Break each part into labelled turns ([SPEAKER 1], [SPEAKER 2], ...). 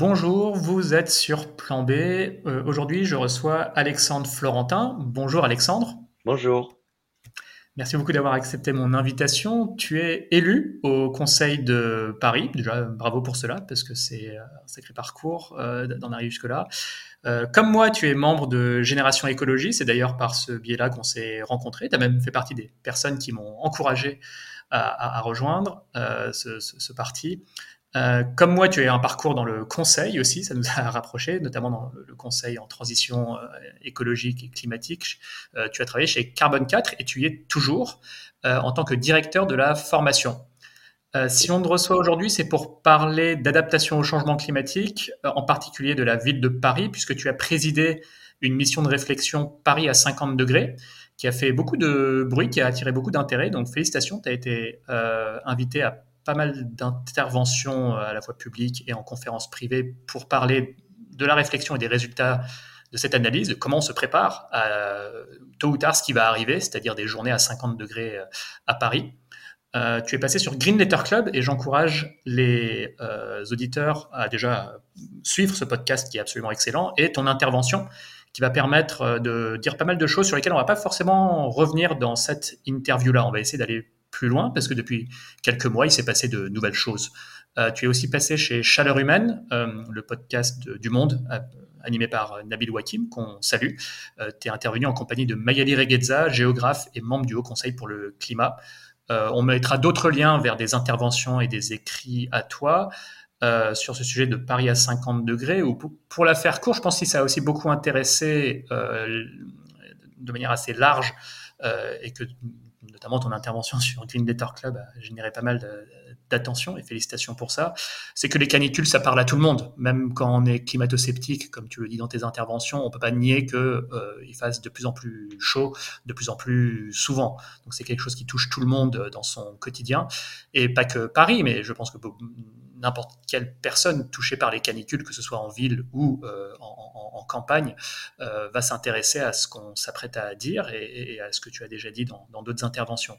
[SPEAKER 1] Bonjour, vous êtes sur Plan B. Euh, Aujourd'hui, je reçois Alexandre Florentin. Bonjour Alexandre.
[SPEAKER 2] Bonjour.
[SPEAKER 1] Merci beaucoup d'avoir accepté mon invitation. Tu es élu au Conseil de Paris. Déjà, bravo pour cela, parce que c'est un sacré parcours euh, d'en arriver jusque-là. Euh, comme moi, tu es membre de Génération Écologie. C'est d'ailleurs par ce biais-là qu'on s'est rencontrés. Tu as même fait partie des personnes qui m'ont encouragé à, à- à rejoindre euh, ce, ce- ce parti. Euh, comme moi, tu as un parcours dans le conseil aussi, ça nous a rapprochés, notamment dans le, conseil en transition euh, écologique et climatique. Euh, tu as travaillé chez Carbone 4 et tu y es toujours en tant que directeur de la formation. Si on te reçoit aujourd'hui, c'est pour parler d'adaptation au changement climatique, en particulier de la ville de Paris, puisque tu as présidé une mission de réflexion Paris à 50 degrés, qui a fait beaucoup de bruit, qui a attiré beaucoup d'intérêt. Donc félicitations, tu as été invité à pas mal d'interventions euh, à la fois publiques et en conférences privées pour parler de la réflexion et des résultats de cette analyse, de comment on se prépare à tôt ou tard ce qui va arriver, c'est-à-dire des journées à 50 degrés euh, à Paris. Euh, tu es passé sur Green Letter Club et j'encourage les euh, auditeurs à déjà suivre ce podcast qui est absolument excellent et ton intervention qui va permettre euh, de dire pas mal de choses sur lesquelles on va pas forcément revenir dans cette interview-là. On va essayer d'aller plus loin parce que depuis quelques mois, il s'est passé de nouvelles choses. Euh, tu es aussi passé chez Chaleur Humaine, euh, le podcast du Monde, animé par Nabil Wakim, qu'on salue. Tu es intervenu en compagnie de Mayali Regueza, géographe et membre du Haut Conseil pour le climat. On mettra d'autres liens vers des interventions et des écrits à toi euh, sur ce sujet de Paris à 50 degrés. Ou pour, la faire court, je pense que ça a aussi beaucoup intéressé euh, de manière assez large euh, et que notamment ton intervention sur Green Letter Club a généré pas mal d'attention et félicitations pour ça. C'est que les canicules, ça parle à tout le monde, même quand on est climato-sceptique, comme tu le dis dans tes interventions, on peut pas nier que euh, il fasse de plus en plus chaud, de plus en plus souvent. Donc c'est quelque chose qui touche tout le monde dans son quotidien et pas que Paris, mais je pense que n'importe quelle personne touchée par les canicules, que ce soit en ville ou euh, en, campagne, euh, va s'intéresser à ce qu'on s'apprête à dire et, à ce que tu as déjà dit dans d'autres interventions.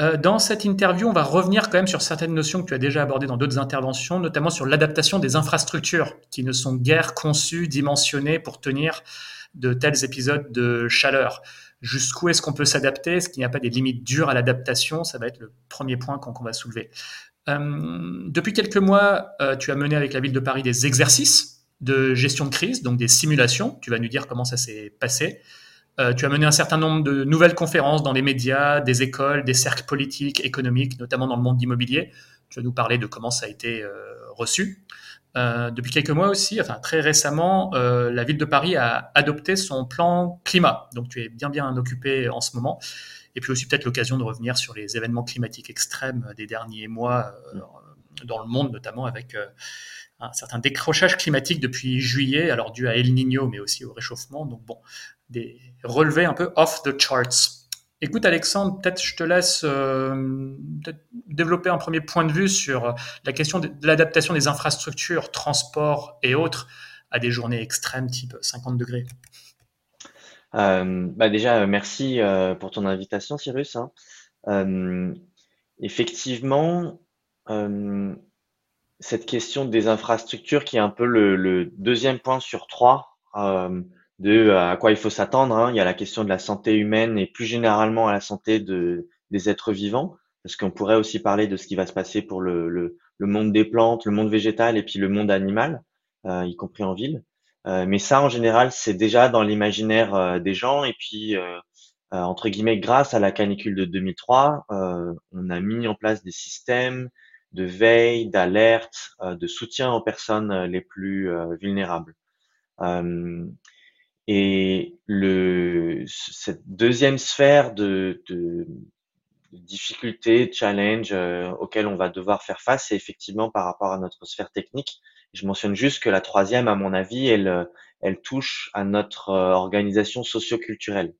[SPEAKER 1] Euh, dans cette interview, on va revenir quand même sur certaines notions que tu as déjà abordées dans d'autres interventions, notamment sur l'adaptation des infrastructures qui ne sont guère conçues, dimensionnées pour tenir de tels épisodes de chaleur. Jusqu'où est-ce qu'on peut s'adapter? Est-ce qu'il n'y a pas des limites dures à l'adaptation? Ça va être le premier point qu'on qu va soulever. Euh, depuis quelques mois, euh, tu as mené avec la ville de Paris des exercices de gestion de crise, donc des simulations. Tu vas nous dire comment ça s'est passé. Euh, tu as mené un certain nombre de nouvelles conférences dans les médias, des écoles, des cercles politiques, économiques, notamment dans le monde immobilier. Tu vas nous parler de comment ça a été reçu. Depuis quelques mois aussi, enfin très récemment, la ville de Paris a adopté son plan climat. Donc tu es bien bien occupé en ce moment. Et puis aussi peut-être l'occasion de revenir sur les événements climatiques extrêmes des derniers mois euh, dans le monde, notamment avec euh, un certain décrochage climatique depuis juillet, alors dû à El Niño, mais aussi au réchauffement. Donc bon, des relevés un peu off the charts. Écoute Alexandre, peut-être je te laisse euh, développer un premier point de vue sur la question de l'adaptation des infrastructures, transports et autres à des journées extrêmes type 50 degrés.
[SPEAKER 2] Euh, bah déjà, merci euh, pour ton invitation, Cyrus. Hein. Euh, effectivement, euh, cette question des infrastructures qui est un peu le, deuxième point sur trois euh, de à quoi il faut s'attendre. Hein. Il y a la question de la santé humaine et plus généralement à la santé de, des êtres vivants, parce qu'on pourrait aussi parler de ce qui va se passer pour le, le, monde des plantes, le monde végétal et puis le monde animal, euh, y compris en ville. Euh, mais ça, en général, c'est déjà dans l'imaginaire euh, des gens. Et puis, euh, euh, entre guillemets, grâce à la canicule de 2003, euh, on a mis en place des systèmes de veille, d'alerte, de soutien aux personnes les plus vulnérables. et le, cette deuxième sphère de, de, difficultés, de challenge euh, auxquels on va devoir faire face, c'est effectivement par rapport à notre sphère technique. Je mentionne juste que la troisième, à mon avis, elle, elle touche à notre organisation socio-culturelle.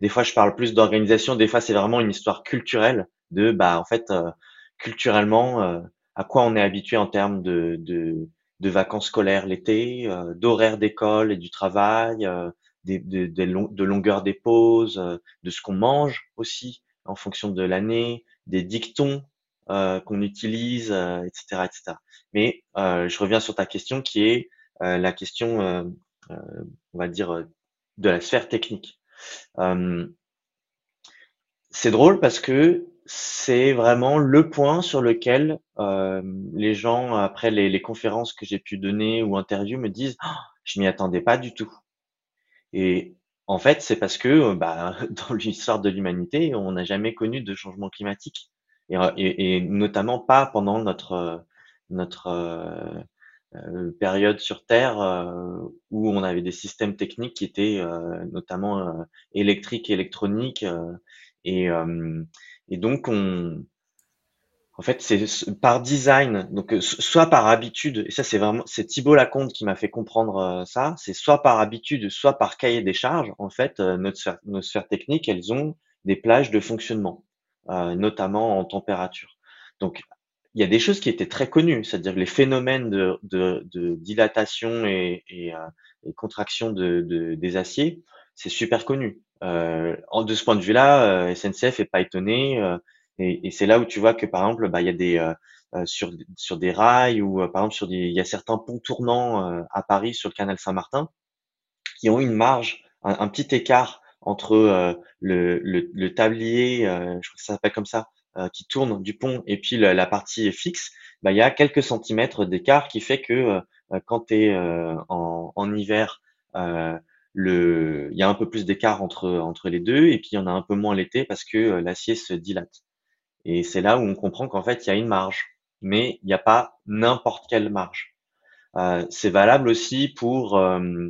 [SPEAKER 2] Des fois, je parle plus d'organisation, des fois, c'est vraiment une histoire culturelle de, bah, en fait, euh, culturellement, euh, à quoi on est habitué en termes de, de, de vacances scolaires l'été, euh, d'horaires d'école et du travail, euh, des, de, de, de, longueur des pauses, euh, de ce qu'on mange aussi en fonction de l'année, des dictons qu'on utilise, etc., etc. Mais je reviens sur ta question qui est la question, on va dire, de la sphère technique. c'est drôle parce que c'est vraiment le point sur lequel euh, les gens, après les, les conférences que j'ai pu donner ou interviews, me disent oh, Je m'y attendais pas du tout. Et en fait, c'est parce que bah, dans l'histoire de l'humanité, on n'a jamais connu de changement climatique. Et, et, et, notamment pas pendant notre, notre euh, euh période sur Terre euh, où on avait des systèmes techniques qui étaient euh, notamment électriques et électroniques. et et donc, on, en fait, c'est par design, donc euh, soit par habitude, et ça c'est vraiment, c'est Thibault Lacombe qui m'a fait comprendre euh, ça, c'est soit par habitude, soit par cahier des charges. En fait, euh, notre sphère, nos sphères techniques, elles ont des plages de fonctionnement, notamment en température. Donc, il y a des choses qui étaient très connues, c'est-à-dire les phénomènes de, de, de dilatation et, et, et contraction de, des aciers, c'est super connu. Euh, de ce point de vue-là, euh, SNCF est pas étonné. Euh, et, et c'est là où tu vois que par exemple, bah, il y a des euh, sur sur des rails ou par exemple sur des, il y a certains ponts tournants à Paris sur le canal Saint-Martin qui ont une marge, un, petit écart entre le, le, le, tablier, je crois que ça s'appelle comme ça, qui tourne du pont et puis la, partie fixe, bah, il y a quelques centimètres d'écart qui fait que quand tu es en, en, hiver, le, il y a un peu plus d'écart entre, entre les deux, et puis il y en a un peu moins l'été parce que euh, l'acier se dilate. Et c'est là où on comprend qu'en fait, il y a une marge, mais il n'y a pas n'importe quelle marge. Euh, c'est valable aussi pour euh,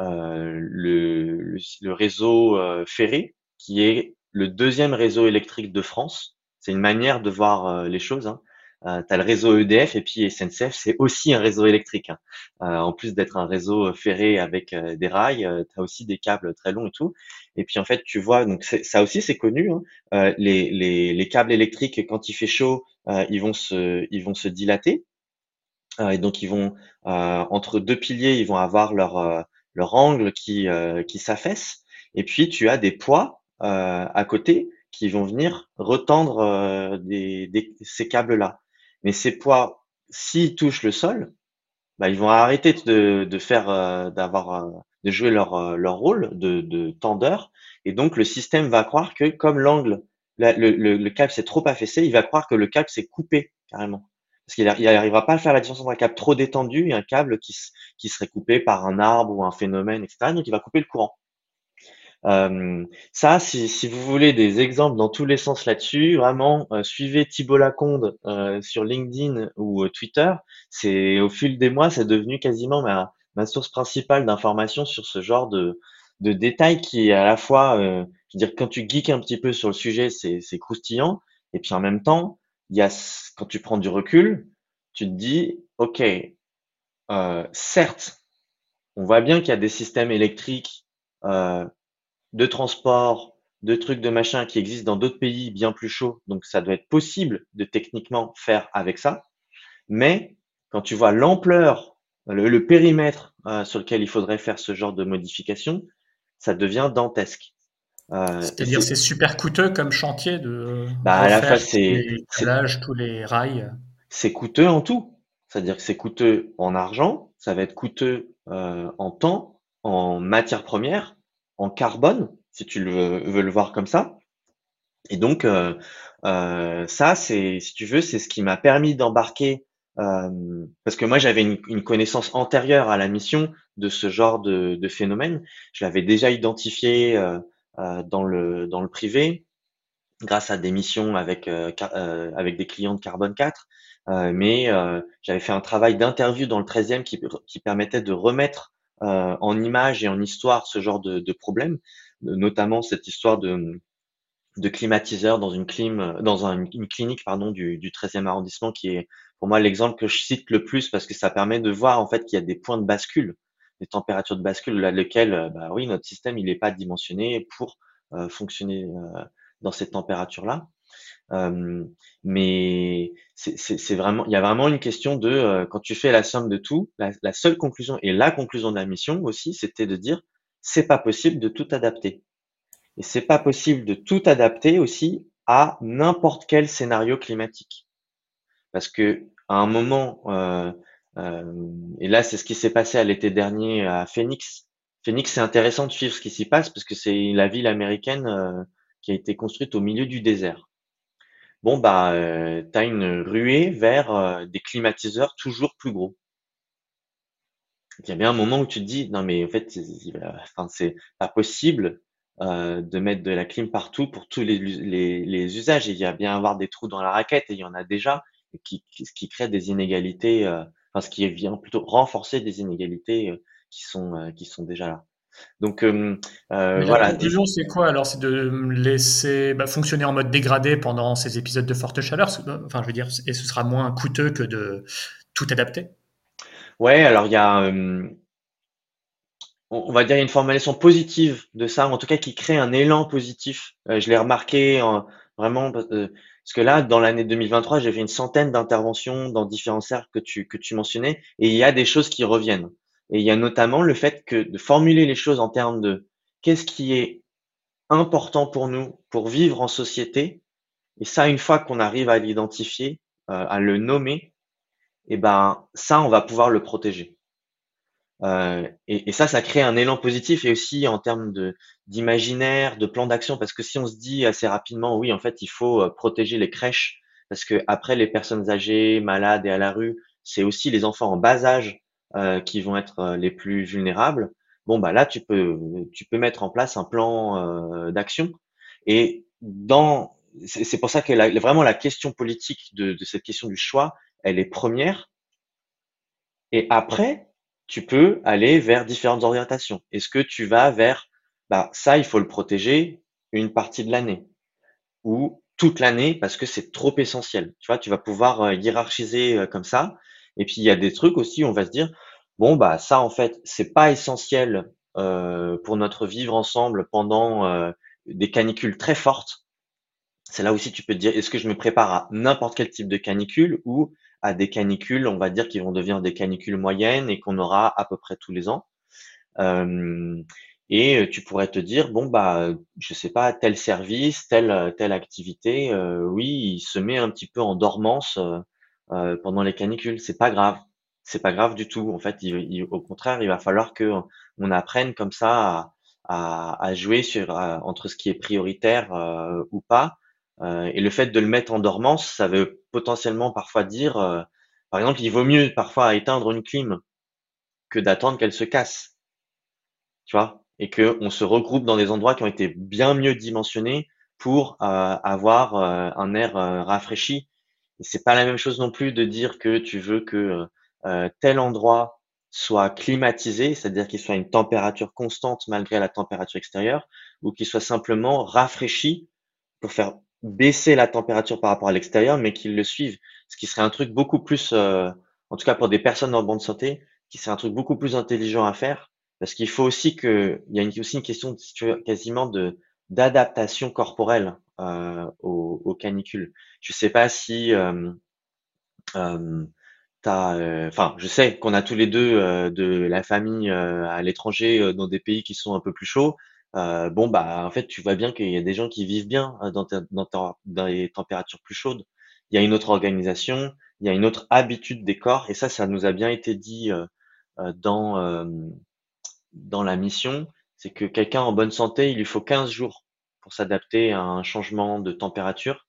[SPEAKER 2] euh le, le, réseau euh, ferré, qui est le deuxième réseau électrique de France. C'est une manière de voir les choses. Hein. Euh, tu as le réseau EDF et puis SNCF, c'est aussi un réseau électrique. Hein. Euh, en plus d'être un réseau ferré avec euh, des rails, euh, tu as aussi des câbles très longs et tout. Et puis en fait, tu vois, donc ça aussi c'est connu. Hein. Les, les, les, câbles électriques, quand il fait chaud, ils vont se, ils vont se dilater. et donc ils vont entre deux piliers, ils vont avoir leur leur angle qui qui s'affaisse. Et puis tu as des poids à côté qui vont venir retendre des, ces câbles-là. Mais ces poids, s'ils touchent le sol, bah, ils vont arrêter de, de faire, euh, d'avoir, euh, de jouer leur, euh, leur rôle de, de tendeur. Et donc, le système va croire que comme l'angle, le, le, le, câble s'est trop affaissé, il va croire que le câble s'est coupé carrément. Parce qu'il n'arrivera pas à faire la différence entre un câble trop détendu et un câble qui, qui serait coupé par un arbre ou un phénomène, etc. Donc, il va couper le courant. Euh, ça, si, si, vous voulez des exemples dans tous les sens là-dessus, vraiment, euh, suivez Thibault Laconde euh, sur LinkedIn ou euh, Twitter. C'est au fil des mois, c'est devenu quasiment ma, ma source principale d'informations sur ce genre de, de détails qui, à la fois, je veux dire, quand tu geeks un petit peu sur le sujet, c'est croustillant, et puis en même temps, il y a, quand tu prends du recul, tu te dis, ok, certes, on voit bien qu'il y a des systèmes électriques euh, de transport, de trucs, de machin qui existent dans d'autres pays bien plus chauds. Donc, ça doit être possible de techniquement faire avec ça. Mais quand tu vois l'ampleur, le, périmètre euh, sur lequel il faudrait faire ce genre de modification, ça devient dantesque.
[SPEAKER 1] Euh, C'est-à-dire c'est super coûteux comme chantier de
[SPEAKER 2] bah, à la fois c'est
[SPEAKER 1] tous les rails.
[SPEAKER 2] C'est coûteux en tout. C'est-à-dire que c'est coûteux en argent, ça va être coûteux euh, en temps, en matières premières, en carbone, si tu le, veux le voir comme ça. Et donc, euh, euh, ça, c'est, si tu veux, c'est ce qui m'a permis d'embarquer, euh, parce que moi, j'avais une, connaissance antérieure à la mission de ce genre de, de phénomène. Je l'avais déjà identifié dans le dans le privé, grâce à des missions avec avec des clients de Carbone 4. mais j'avais fait un travail d'interview dans le 13e qui, qui permettait de remettre euh, en images et en histoire ce genre de, de problème, notamment cette histoire de, de climatiseur dans une clim, dans un, une clinique pardon du, du 13e arrondissement qui est pour moi l'exemple que je cite le plus parce que ça permet de voir en fait qu'il y a des points de bascule, des températures de bascule là lesquelles euh, bah oui notre système il n'est pas dimensionné pour euh, fonctionner euh, dans ces températures là. Euh, mais c'est vraiment, il y a vraiment une question de euh, quand tu fais la somme de tout, la, la, seule conclusion et la conclusion de la mission aussi, c'était de dire c'est pas possible de tout adapter. Et c'est pas possible de tout adapter aussi à n'importe quel scénario climatique. Parce que à un moment, euh, et là, c'est ce qui s'est passé à l'été dernier à Phoenix. Phoenix, c'est intéressant de suivre ce qui s'y passe parce que c'est la ville américaine euh, qui a été construite au milieu du désert. Bon, bah, euh, tu as une ruée vers des climatiseurs toujours plus gros. Il y a bien un moment où tu te dis, non mais en fait, c'est pas possible de mettre de la clim partout pour tous les, usages. il y a bien avoir des trous dans la raquette et il y en a déjà qui, qui, qui crée des inégalités, euh, enfin ce qui vient plutôt renforcer des inégalités euh, qui sont euh, qui sont déjà là. Donc euh,
[SPEAKER 1] voilà. La conclusion, c'est quoi alors C'est de laisser bah, fonctionner en mode dégradé pendant ces épisodes de forte chaleur? Enfin, je veux dire, et ce sera moins coûteux que de tout adapter?
[SPEAKER 2] Ouais, alors il y a, on va dire, une formulation positive de ça, en tout cas qui crée un élan positif. je l'ai remarqué en, vraiment parce que là, dans l'année 2023, j'ai fait une centaine d'interventions dans différents cercles que tu, que tu mentionnais, et il y a des choses qui reviennent. Et il y a notamment le fait que de formuler les choses en termes de qu'est-ce qui est important pour nous pour vivre en société. Et ça, une fois qu'on arrive à l'identifier, euh, à le nommer, et eh ben ça, on va pouvoir le protéger. Euh, et, et, ça, ça crée un élan positif et aussi en termes de d'imaginaire, de plan d'action, parce que si on se dit assez rapidement, oui, en fait, il faut euh, protéger les crèches, parce que après les personnes âgées, malades et à la rue, c'est aussi les enfants en bas âge euh, qui vont être euh, les plus vulnérables. Bon, bah là, tu peux tu peux mettre en place un plan d'action. Et dans c'est pour ça que la, vraiment la question politique de, de cette question du choix, elle est première. Et après, tu peux aller vers différentes orientations. Est-ce que tu vas vers, bah, ça, il faut le protéger une partie de l'année ou toute l'année parce que c'est trop essentiel. Tu vois, tu vas pouvoir euh, hiérarchiser euh, comme ça. Et puis, il y a des trucs aussi, on va se dire, bon, bah, ça, en fait, c'est pas essentiel euh, pour notre vivre ensemble pendant euh, des canicules très fortes. C'est là aussi, tu peux te dire, est-ce que je me prépare à n'importe quel type de canicule ou à des canicules, on va dire, qui vont devenir des canicules moyennes et qu'on aura à peu près tous les ans. Euh, et tu pourrais te dire, bon, bah, je sais pas, tel service, telle, telle activité, euh, oui, il se met un petit peu en dormance euh, pendant les canicules. C'est pas grave. C'est pas grave du tout. En fait, au contraire, il va falloir que on apprenne comme ça à, jouer sur entre ce qui est prioritaire ou pas euh, et le fait de le mettre en dormance, ça veut potentiellement parfois dire, euh, par exemple, il vaut mieux parfois éteindre une clim que d'attendre qu'elle se casse, tu vois, et que on se regroupe dans des endroits qui ont été bien mieux dimensionnés pour euh, avoir un air rafraîchi. Et c'est pas la même chose non plus de dire que tu veux que tel endroit soit climatisé, c'est-à-dire qu'il soit à une température constante malgré la température extérieure, ou qu'il soit simplement rafraîchi pour faire baisser la température par rapport à l'extérieur, mais qu'ils le suivent. Ce qui serait un truc beaucoup plus, euh, en tout cas pour des personnes en bonne santé, qui serait un truc beaucoup plus intelligent à faire, parce qu'il faut aussi que, il y a une, aussi une question de, quasiment de d'adaptation corporelle euh, aux, canicules. Je sais pas si euh, euh, euh enfin, je sais qu'on a tous les deux de la famille à l'étranger dans des pays qui sont un peu plus chauds. Euh, bon, bah, en fait, tu vois bien qu'il y a des gens qui vivent bien euh, dans, dans les températures plus chaudes. Il y a une autre organisation, il y a une autre habitude des corps, et ça, ça nous a bien été dit euh, dans, dans la mission, c'est que quelqu'un en bonne santé, il lui faut 15 jours pour s'adapter à un changement de température.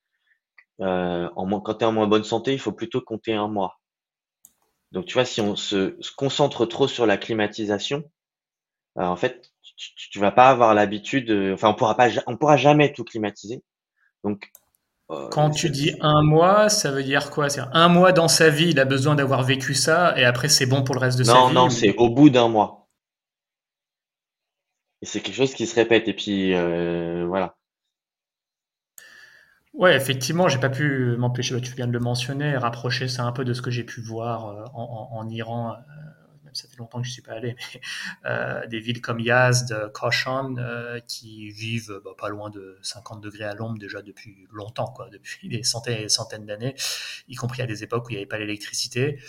[SPEAKER 2] en, quand tu es en moins bonne santé, il faut plutôt compter un mois. Donc, tu vois, si on se, se concentre trop sur la climatisation, en fait, tu, tu, vas pas avoir l'habitude, enfin, on pourra pas, on pourra jamais tout climatiser. Donc,
[SPEAKER 1] euh, quand tu dis un mois, ça veut dire quoi? C'est un mois dans sa vie, il a besoin d'avoir vécu ça, et après c'est bon pour le reste de
[SPEAKER 2] sa
[SPEAKER 1] vie.
[SPEAKER 2] Non, non, c'est au bout d'un mois. Et c'est quelque chose qui se répète. Et puis euh, voilà.
[SPEAKER 1] Ouais, effectivement, j'ai pas pu m'empêcher. Tu viens de le mentionner, rapprocher ça un peu de ce que j'ai pu voir euh, en, en, en Iran ça fait longtemps que je ne suis pas allé, mais euh, des villes comme Yazd, Koshan, euh, qui vivent bah, pas loin de 50 degrés à l'ombre déjà depuis longtemps, quoi, depuis des centaines et des centaines d'années, y compris à des époques où il n'y avait pas l'électricité.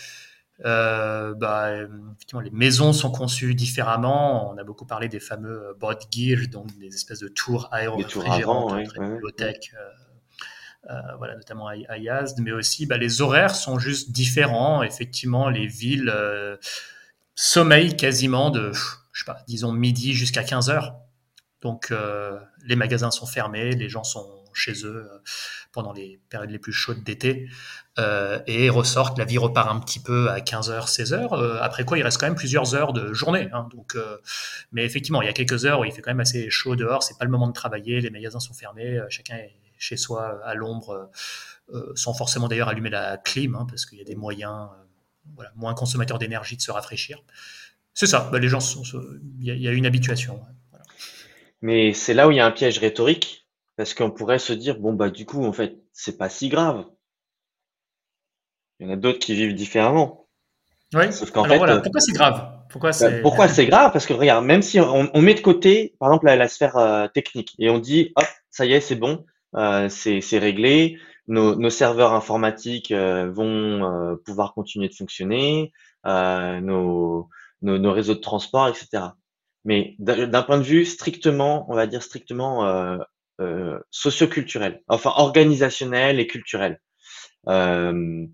[SPEAKER 1] Euh, bah, effectivement, les maisons sont conçues différemment. On a beaucoup parlé des fameux bodgir, donc des espèces de tours aéro-réfrigérantes,
[SPEAKER 2] ouais, ouais,
[SPEAKER 1] voilà, notamment à, à, Yazd, mais aussi bah, les horaires sont juste différents. Effectivement, les villes sommeillent quasiment de, je sais pas, disons midi jusqu'à 15 heures. Donc les magasins sont fermés, les gens sont chez eux pendant les périodes les plus chaudes d'été. Euh, et ressortent, la vie repart un petit peu à 15h, 16h, euh, après quoi il reste quand même plusieurs heures de journée. Hein, donc, euh, mais effectivement, il y a quelques heures où il fait quand même assez chaud dehors, c'est pas le moment de travailler, les magasins sont fermés, chacun est chez soi à l'ombre, sans forcément d'ailleurs allumer la clim, hein, parce qu'il y a des moyens voilà, moins consommateurs d'énergie de se rafraîchir. C'est ça, bah, les gens, il y, a une habituation.
[SPEAKER 2] Mais c'est là où il y a un piège rhétorique, parce qu'on pourrait se dire, bon, bah, du coup, en fait, c'est pas si grave. Il y en a d'autres qui vivent différemment.
[SPEAKER 1] Oui. Sauf qu'en fait, voilà, euh, pourquoi c'est grave?
[SPEAKER 2] Pourquoi bah, c'est grave? Parce que regarde, même si on, met de côté, par exemple, la, sphère euh, technique, et on dit, hop, ça y est, c'est bon, euh, c'est réglé, nos, nos, serveurs informatiques vont pouvoir continuer de fonctionner, nos, nos, nos, réseaux de transport, etc. Mais d'un point de vue strictement, on va dire strictement euh, socioculturel, enfin organisationnel et culturel. Euh,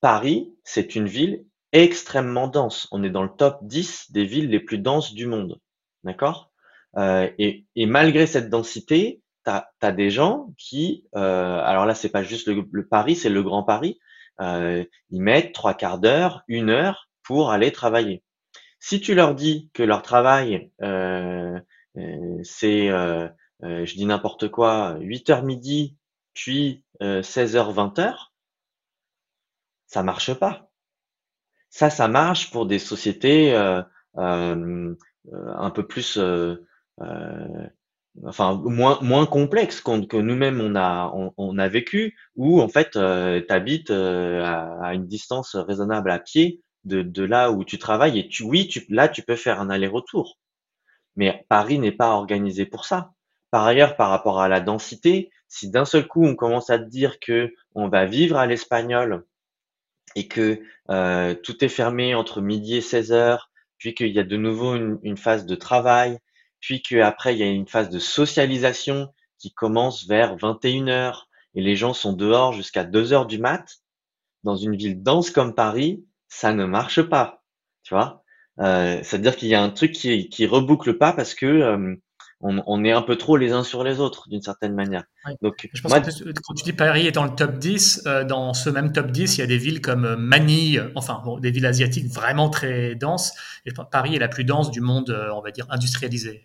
[SPEAKER 2] Paris, c'est une ville extrêmement dense. On est dans le top 10 des villes les plus denses du monde. D'accord? Euh, et, et, malgré cette densité, tu as, des gens qui, euh, alors là, c'est pas juste le, le Paris, c'est le Grand Paris, euh, ils mettent trois quarts d'heure, une heure pour aller travailler. Si tu leur dis que leur travail, euh, euh c'est, je dis n'importe quoi, 8h midi, puis 16h, 20h, ça marche pas. Ça, ça marche pour des sociétés un peu plus, enfin moins moins complexes que nous-mêmes on a on, a vécu, où en fait tu habites à, une distance raisonnable à pied de, de là où tu travailles et tu oui tu là tu peux faire un aller-retour. Mais Paris n'est pas organisé pour ça. Par ailleurs, par rapport à la densité, si d'un seul coup on commence à te dire que on va vivre à l'espagnol et que euh, tout est fermé entre midi et 16 heures, puis qu'il y a de nouveau une, phase de travail, puis qu'après il y a une phase de socialisation qui commence vers 21 heures et les gens sont dehors jusqu'à 2 heures du mat, dans une ville dense comme Paris, ça ne marche pas, tu vois. Euh, C'est-à-dire qu'il y a un truc qui, qui reboucle pas parce que euh, on, est un peu trop les uns sur les autres d'une certaine manière.
[SPEAKER 1] Donc, je pense que quand tu dis Paris est dans le top 10, euh, dans ce même top 10, il y a des villes comme euh, Manille, enfin des villes asiatiques vraiment très denses. Et Paris est la plus dense du monde, euh, on va dire, industrialisé,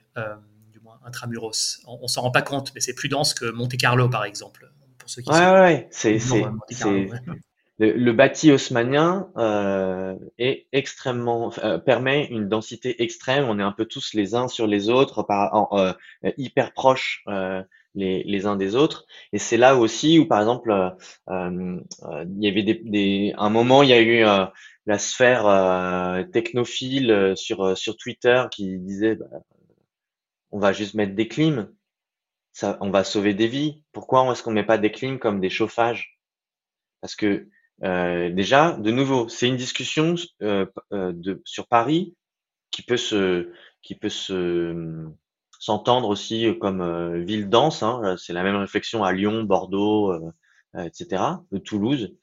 [SPEAKER 1] du moins intramuros. On, on s'en rend pas compte, mais c'est plus dense que Monte Carlo, par exemple.
[SPEAKER 2] Pour ceux qui ouais, ouais, c'est le, bâti haussmanien euh, est extrêmement euh, permet une densité extrême. On est un peu tous les uns sur les autres, par, euh, hyper proches les, les, uns des autres. Et c'est là aussi où, par exemple, il y avait des, des, un moment, il y a eu la sphère technophile sur sur Twitter qui disait, bah, on va juste mettre des clims, ça, on va sauver des vies. Pourquoi est-ce qu'on met pas des clims comme des chauffages? Parce que euh, déjà, de nouveau, c'est une discussion euh, euh, sur Paris qui peut s'entendre aussi comme ville dense. Hein, c'est la même réflexion à Lyon, Bordeaux, etc., Toulouse.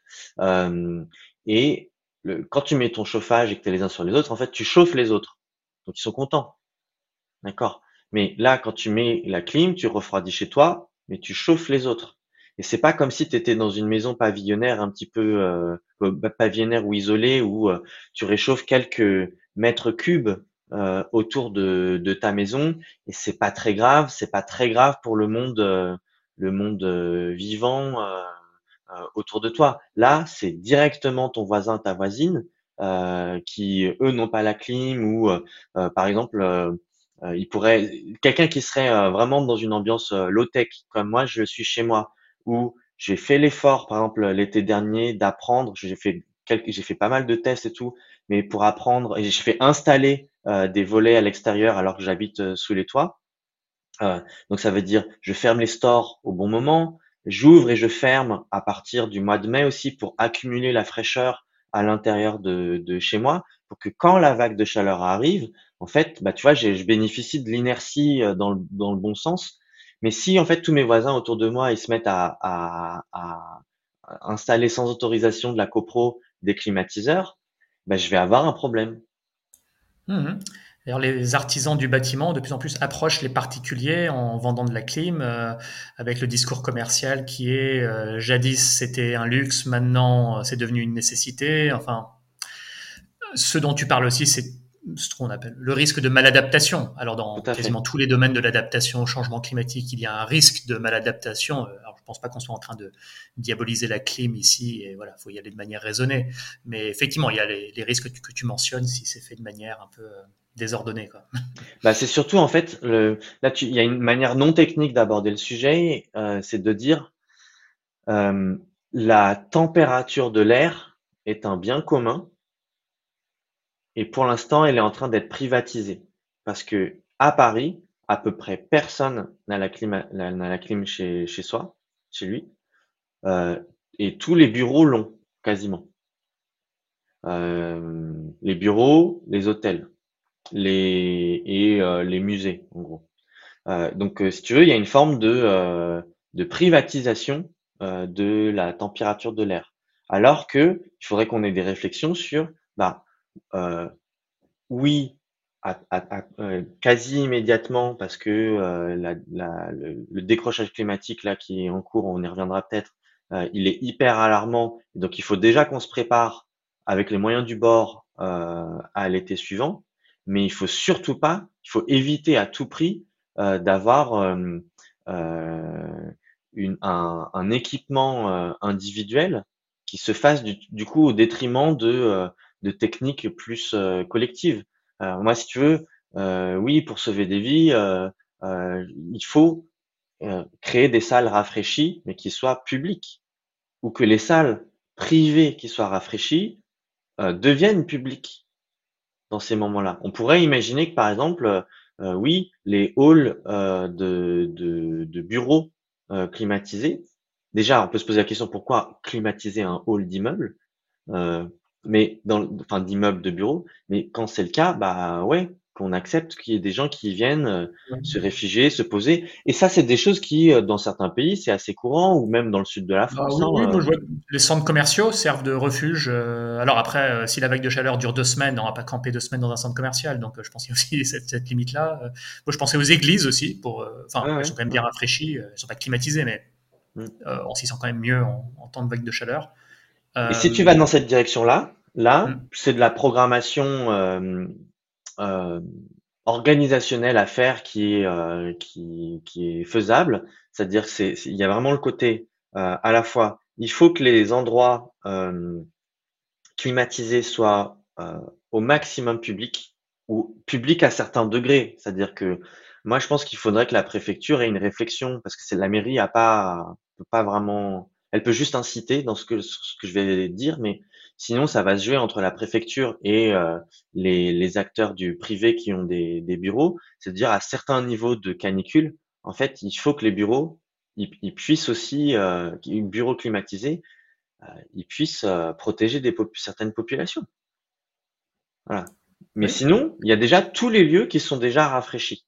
[SPEAKER 2] et quand tu mets ton chauffage et que tu es les uns sur les autres, en fait, tu chauffes les autres. Donc, ils sont contents. D'accord? Mais là, quand tu mets la clim, tu refroidis chez toi, mais tu chauffes les autres. Et c'est pas comme si tu étais dans une maison pavillonnaire un petit peu euh, bah, pavillonnaire ou isolée où euh, tu réchauffes quelques mètres cubes euh, autour de, de, ta maison et c'est pas très grave, c'est pas très grave pour le monde euh, le monde euh, vivant autour de toi. Là, c'est directement ton voisin, ta voisine qui eux n'ont pas la clim ou par exemple il pourrait quelqu'un qui serait vraiment dans une ambiance low tech comme moi je suis chez moi où j'ai fait l'effort, par exemple l'été dernier, d'apprendre. J'ai fait quelques, j'ai fait pas mal de tests et tout, mais pour apprendre, et j'ai fait installer euh, des volets à l'extérieur alors que j'habite euh, sous les toits. Euh, donc ça veut dire, je ferme les stores au bon moment, j'ouvre et je ferme à partir du mois de mai aussi pour accumuler la fraîcheur à l'intérieur de, chez moi, pour que quand la vague de chaleur arrive, en fait, bah tu vois, je bénéficie de l'inertie dans le bon sens Mais si en fait tous mes voisins autour de moi ils se mettent à, installer sans autorisation de la copro des climatiseurs, ben, je vais avoir un problème.
[SPEAKER 1] Mmh les artisans du bâtiment de plus en plus approchent les particuliers en vendant de la clim, euh, avec le discours commercial qui est euh, jadis c'était un luxe, maintenant euh, c'est devenu une nécessité. Enfin, ce dont tu parles aussi, c'est ce qu'on appelle le risque de maladaptation. Alors, dans quasiment tous les domaines de l'adaptation au changement climatique, il y a un risque de maladaptation. Alors, je pense pas qu'on soit en train de diaboliser la clim ici, et voilà, faut y aller de manière raisonnée. Mais effectivement, il y a les, risques que tu, mentionnes si c'est fait de manière un peu euh, désordonnée. Quoi.
[SPEAKER 2] Bah, c'est surtout, en fait, le, là, il y a une manière non technique d'aborder le sujet, euh, c'est de dire euh, la température de l'air est un bien commun et pour l'instant, elle est en train d'être privatisée. Parce que à Paris, à peu près personne n'a la clim, n'a la clim chez, chez soi, chez lui. Euh, et tous les bureaux l'ont, quasiment. Euh, les bureaux, les hôtels, les et euh, les musées, en gros. Euh, donc, euh, si tu veux, il y a une forme de, euh, de privatisation de la température de l'air. Alors que il faudrait qu'on ait des réflexions sur, bah, euh, oui, euh, quasi immédiatement, parce que euh, le, décrochage climatique là qui est en cours, on y reviendra peut-être, il est hyper alarmant. Donc il faut déjà qu'on se prépare avec les moyens du bord à l'été suivant, mais il faut surtout pas, il faut éviter à tout prix d'avoir un, équipement individuel qui se fasse du, du, coup au détriment de de techniques plus euh, collectives. moi, si tu veux, euh, oui, pour sauver des vies, euh, il faut créer des salles rafraîchies, mais qui soient publiques, ou que les salles privées qui soient rafraîchies deviennent publiques dans ces moments-là. On pourrait imaginer que, par exemple, oui, les halls de, de, bureaux climatisés, déjà, on peut se poser la question pourquoi climatiser un hall d'immeuble? Mais dans, enfin, d'immeubles de bureaux. Mais quand c'est le cas, bah ouais, qu'on accepte qu'il y ait des gens qui viennent euh, se réfugier, se poser. Et ça, c'est des choses qui, euh, dans certains pays, c'est assez courant, ou même dans le sud de la ah France.
[SPEAKER 1] oui, hein, euh. les centres commerciaux servent de refuge. alors après, si la vague de chaleur dure deux semaines, on va pas camper deux semaines dans un centre commercial. Donc, je pense qu'il y a aussi cette, cette limite-là. moi, je pensais aux églises aussi. Pour, enfin, elles sont quand même bien rafraîchies. Elles sont pas climatisées, mais mm. on s'y sent quand même mieux en, en temps de vague de chaleur.
[SPEAKER 2] Et si tu vas dans cette direction-là, là, mm. c'est de la programmation euh, euh, organisationnelle à faire qui est, euh, qui, qui est faisable. C'est-à-dire c'est, il y a vraiment le côté à la fois, il faut que les endroits climatisés soient au maximum publics ou publics à certains degrés. C'est-à-dire que moi, je pense qu'il faudrait que la préfecture ait une réflexion parce que c'est la mairie a pas, peut pas vraiment elle peut juste inciter dans ce que, ce que je vais dire, mais sinon, ça va se jouer entre la préfecture et euh, les, les, acteurs du privé qui ont des, des bureaux. C'est-à-dire, à certains niveaux de canicule, en fait, il faut que les bureaux ils, puissent aussi, euh, bureaux climatisés, euh, ils puissent euh, protéger des certaines populations. Voilà. Mais sinon, il y a déjà tous les lieux qui sont déjà rafraîchis.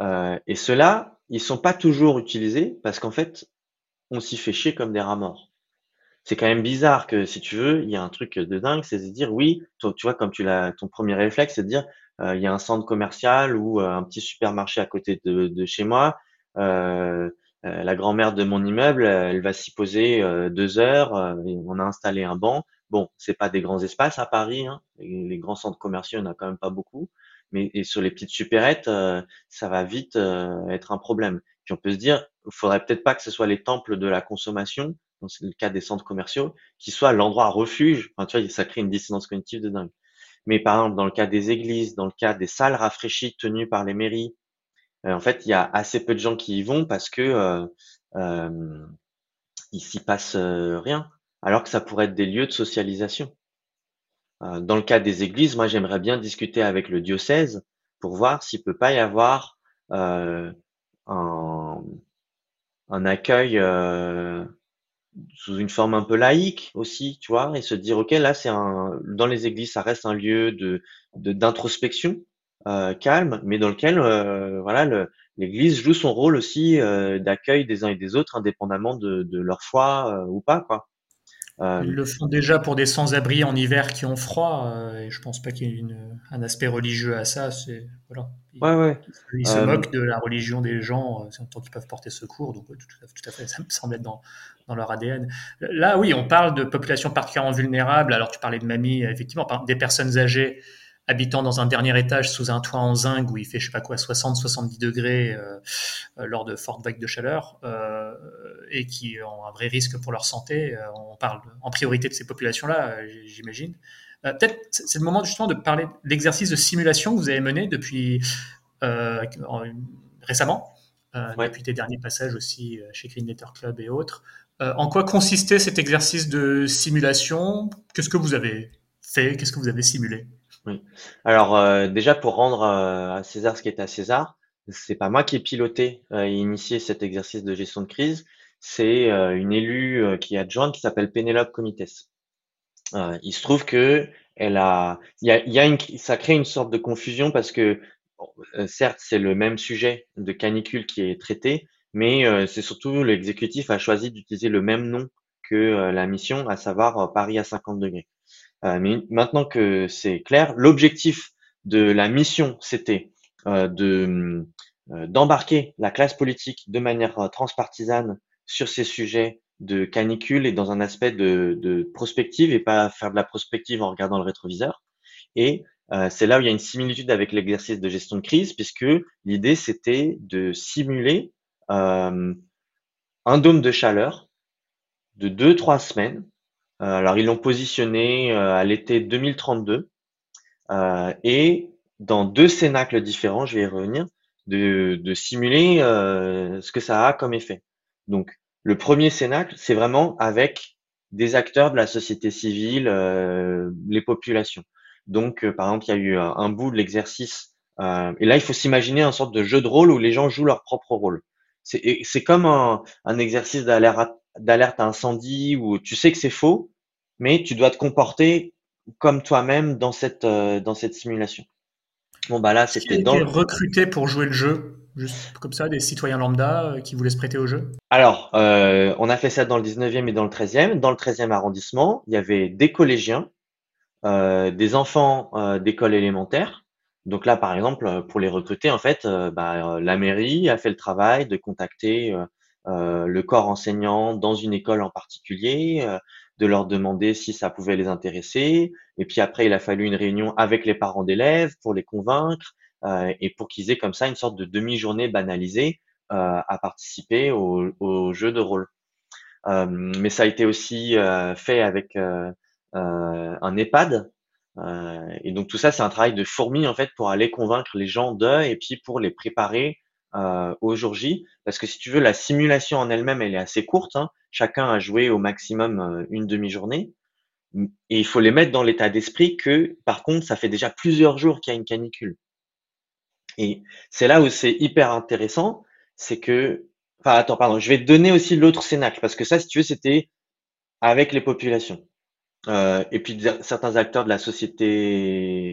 [SPEAKER 2] Euh, et ceux-là, ils sont pas toujours utilisés parce qu'en fait, on s'y fait chier comme des rats morts. C'est quand même bizarre que, si tu veux, il y a un truc de dingue, c'est de dire, oui, tu vois, comme tu l'as, ton premier réflexe, c'est de dire, euh, il y a un centre commercial ou euh, un petit supermarché à côté de, chez moi. Euh, la grand-mère de mon immeuble, elle va s'y poser deux heures. on a installé un banc. Bon, c'est pas des grands espaces à Paris. Hein. Les, grands centres commerciaux, il n'y en a quand même pas beaucoup. Mais et sur les petites supérettes, ça va vite être un problème. Puis on peut se dire, faudrait peut-être pas que ce soit les temples de la consommation, dans le cas des centres commerciaux, qui soient l'endroit refuge. Enfin, tu vois, ça crée une dissonance cognitive de dingue. Mais par exemple, dans le cas des églises, dans le cas des salles rafraîchies tenues par les mairies, euh, en fait, il y a assez peu de gens qui y vont parce que euh, euh, il s'y passe euh, rien, alors que ça pourrait être des lieux de socialisation. dans le cas des églises, moi, j'aimerais bien discuter avec le diocèse pour voir s'il peut pas y avoir un, un accueil euh, sous une forme un peu laïque aussi, tu vois, et se dire ok là c'est un dans les églises ça reste un lieu de d'introspection euh, calme, mais dans lequel euh, voilà l'Église joue son rôle aussi d'accueil des uns et des autres, indépendamment de, de leur foi ou pas, quoi.
[SPEAKER 1] Euh, Ils le font déjà pour des sans-abri en hiver qui ont froid, euh, et je pense pas qu'il y ait un aspect religieux à ça. C'est voilà.
[SPEAKER 2] Ils, ouais, ouais.
[SPEAKER 1] ils se euh, moquent de la religion des gens tant qu'ils peuvent porter secours, donc tout à, tout à, fait, ça me semble être dans, dans leur ADN. Là, oui, on parle de populations particulièrement vulnérables. Alors, tu parlais de mamie, effectivement, des personnes âgées habitant dans un dernier étage sous un toit en zinc où il fait je sais pas quoi 60-70 degrés euh, euh, lors de fortes vagues de chaleur euh, et qui ont un vrai risque pour leur santé. on parle en priorité de ces populations-là, j'imagine. Peut-être c'est le moment justement de parler de l'exercice de simulation que vous avez mené depuis récemment, depuis tes derniers passages aussi chez Green Letter Club et autres. en quoi consistait cet exercice de simulation? Qu'est-ce que vous avez fait? Qu'est-ce que vous avez simulé?
[SPEAKER 2] Oui. Alors euh, déjà pour rendre euh, à César ce qui est à César, c'est pas moi qui ai piloté euh, et initié cet exercice de gestion de crise, c'est une élue qui est adjointe qui s'appelle Pénélope Comites. il se trouve que elle a, il y a, y ça crée une sorte de confusion parce que certes c'est le même sujet de canicule qui est traité, mais c'est surtout l'exécutif a choisi d'utiliser le même nom que la mission, à savoir Paris à 50 degrés. Euh, mais maintenant que c'est clair, l'objectif de la mission, c'était euh, de euh, d'embarquer la classe politique de manière transpartisane sur ces sujets de canicule et dans un aspect de, de, prospective et pas faire de la prospective en regardant le rétroviseur. Et c'est là où il y a une similitude avec l'exercice de gestion de crise, puisque l'idée c'était de simuler un dôme de chaleur de deux trois semaines euh, alors, ils l'ont positionné euh, à l'été 2032 euh, et dans deux cénacles différents, je vais y revenir, de, de simuler ce que ça a comme effet. Donc, le premier cénacle, c'est vraiment avec des acteurs de la société civile, les populations. Donc, par exemple, il y a eu un, bout de l'exercice, et là, il faut s'imaginer un sorte de jeu de rôle où les gens jouent leur propre rôle. C'est comme un, un exercice d'alerte incendie où tu sais que c'est faux, mais tu dois te comporter comme toi-même dans cette, euh, dans cette simulation.
[SPEAKER 1] Bon, bah là, c'était dans. recruté pour jouer le jeu Juste comme ça, des citoyens lambda euh, qui voulaient se prêter au jeu?
[SPEAKER 2] Alors, euh, on a fait ça dans le 19e et dans le 13e. Dans le 13e arrondissement, il y avait des collégiens, des enfants d'école élémentaire. Donc là, par exemple, pour les recruter, en fait, bah, la mairie a fait le travail de contacter le corps enseignant dans une école en particulier, de leur demander si ça pouvait les intéresser. Et puis après, il a fallu une réunion avec les parents d'élèves pour les convaincre euh, et pour qu'ils aient comme ça une sorte de demi-journée banalisée euh, à participer au, au, jeu de rôle. Euh, mais ça a été aussi euh, fait avec euh, euh, un EHPAD. et donc tout ça, c'est un travail de fourmi en fait pour aller convaincre les gens d'eux et puis pour les préparer euh, au jour J. Parce que si tu veux, la simulation en elle-même, elle est assez courte. Hein. Chacun a joué au maximum euh, une demi-journée. Et il faut les mettre dans l'état d'esprit que, par contre, ça fait déjà plusieurs jours qu'il y a une canicule. Et c'est là où c'est hyper intéressant, c'est que, enfin, attends, pardon, je vais te donner aussi l'autre cénacle, parce que ça, si tu veux, c'était avec les populations. Euh, et puis certains acteurs de la société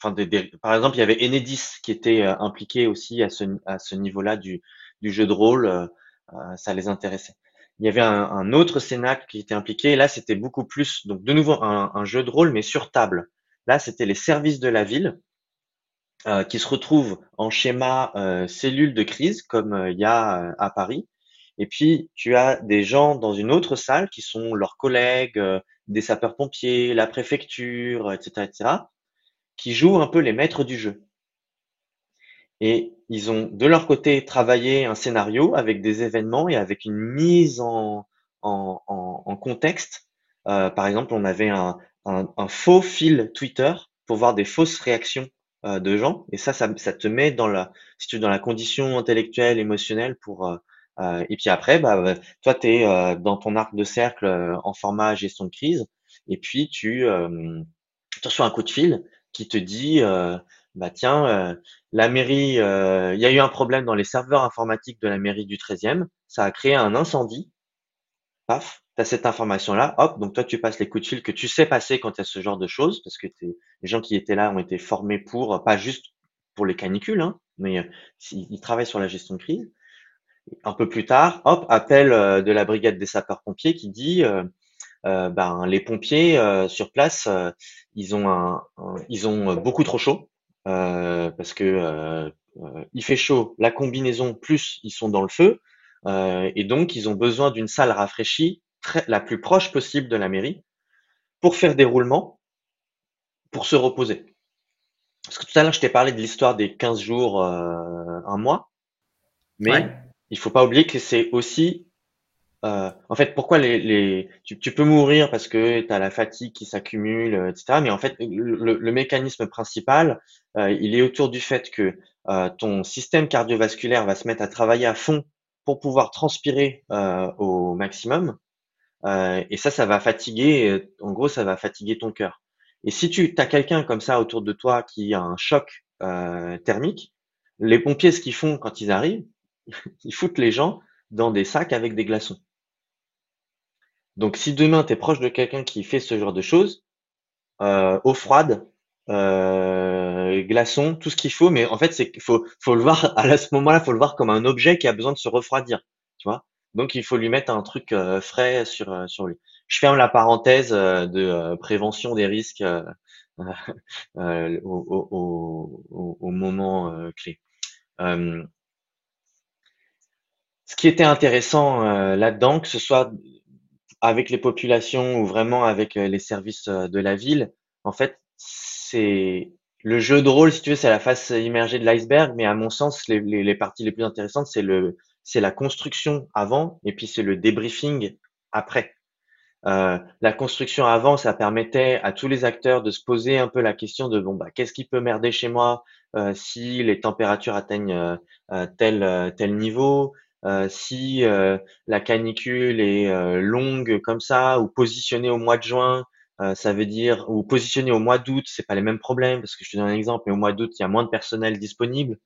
[SPEAKER 2] par exemple, il y avait Enedis qui était euh, impliqué aussi à ce, à ce niveau-là du, du jeu de rôle. Euh, euh, ça les intéressait. Il y avait un, un autre Cénacle qui était impliqué. Là, c'était beaucoup plus, donc de nouveau, un, un, jeu de rôle, mais sur table. Là, c'était les services de la ville euh, qui se retrouvent en schéma euh, cellule de crise, comme il y a à Paris. Et puis, tu as des gens dans une autre salle qui sont leurs collègues, des sapeurs-pompiers, la préfecture, etc., etc., qui jouent un peu les maîtres du jeu. Et ils ont de leur côté travaillé un scénario avec des événements et avec une mise en, contexte. Euh, par exemple, on avait un, faux fil Twitter pour voir des fausses réactions euh, de gens. Et ça, ça, te met dans la, si tu dans la condition intellectuelle, émotionnelle pour. Euh, et puis après, bah, toi, tu es dans ton arc de cercle en format gestion de crise. Et puis tu, tu reçois un coup de fil qui te dit euh, bah tiens, euh, la mairie, euh, il y a eu un problème dans les serveurs informatiques de la mairie du 13e, ça a créé un incendie. Paf, tu as cette information-là, hop, donc toi tu passes les coups de fil que tu sais passer quand il y a ce genre de choses, parce que les gens qui étaient là ont été formés pour, pas juste pour les canicules, hein, mais il travaille sur la gestion de crise. Un peu plus tard, hop, appel de la brigade des sapeurs-pompiers qui dit ben, les pompiers sur place, ils ont un, ils ont beaucoup trop chaud parce que il fait chaud, la combinaison plus ils sont dans le feu et donc ils ont besoin d'une salle rafraîchie très, la plus proche possible de la mairie pour faire des roulements, pour se reposer. Parce que tout à l'heure, je t'ai parlé de l'histoire des 15 jours, euh, un mois. Mais il faut pas oublier que c'est aussi, euh, en fait, pourquoi les, tu, peux mourir parce que tu as la fatigue qui s'accumule, euh, etc. Mais en fait, le, mécanisme principal, euh, il est autour du fait que euh, ton système cardiovasculaire va se mettre à travailler à fond pour pouvoir transpirer au maximum. et ça, ça va fatiguer, en gros, ça va fatiguer ton cœur. Et si tu as quelqu'un comme ça autour de toi qui a un choc thermique, les pompiers, ce qu'ils font quand ils arrivent, ils foutent les gens dans des sacs avec des glaçons. Donc si demain tu es proche de quelqu'un qui fait ce genre de choses, euh, eau froide, euh, tout ce qu'il faut, mais en fait c'est faut faut le voir à ce moment-là, faut le voir comme un objet qui a besoin de se refroidir, tu vois. Donc il faut lui mettre un truc euh, frais sur euh, sur lui je ferme la parenthèse euh, de euh, prévention des risques euh, au, moment clé. ce qui était intéressant là-dedans, que ce soit avec les populations ou vraiment avec les services de la ville, en fait, c'est le jeu de rôle, si tu veux, c'est la face immergée de l'iceberg, mais à mon sens, les, les parties les plus intéressantes, c'est le, c'est la construction avant, et puis c'est le débriefing après. Euh, la construction avant, ça permettait à tous les acteurs de se poser un peu la question de bon bah qu'est-ce qui peut merder chez moi euh, si les températures atteignent euh, tel tel niveau, si la canicule est longue comme ça ou positionnée au mois de juin, ça veut dire ou positionnée au mois d'août, c'est pas les mêmes problèmes parce que je te donne un exemple, mais au mois d'août il y a moins de personnel disponible.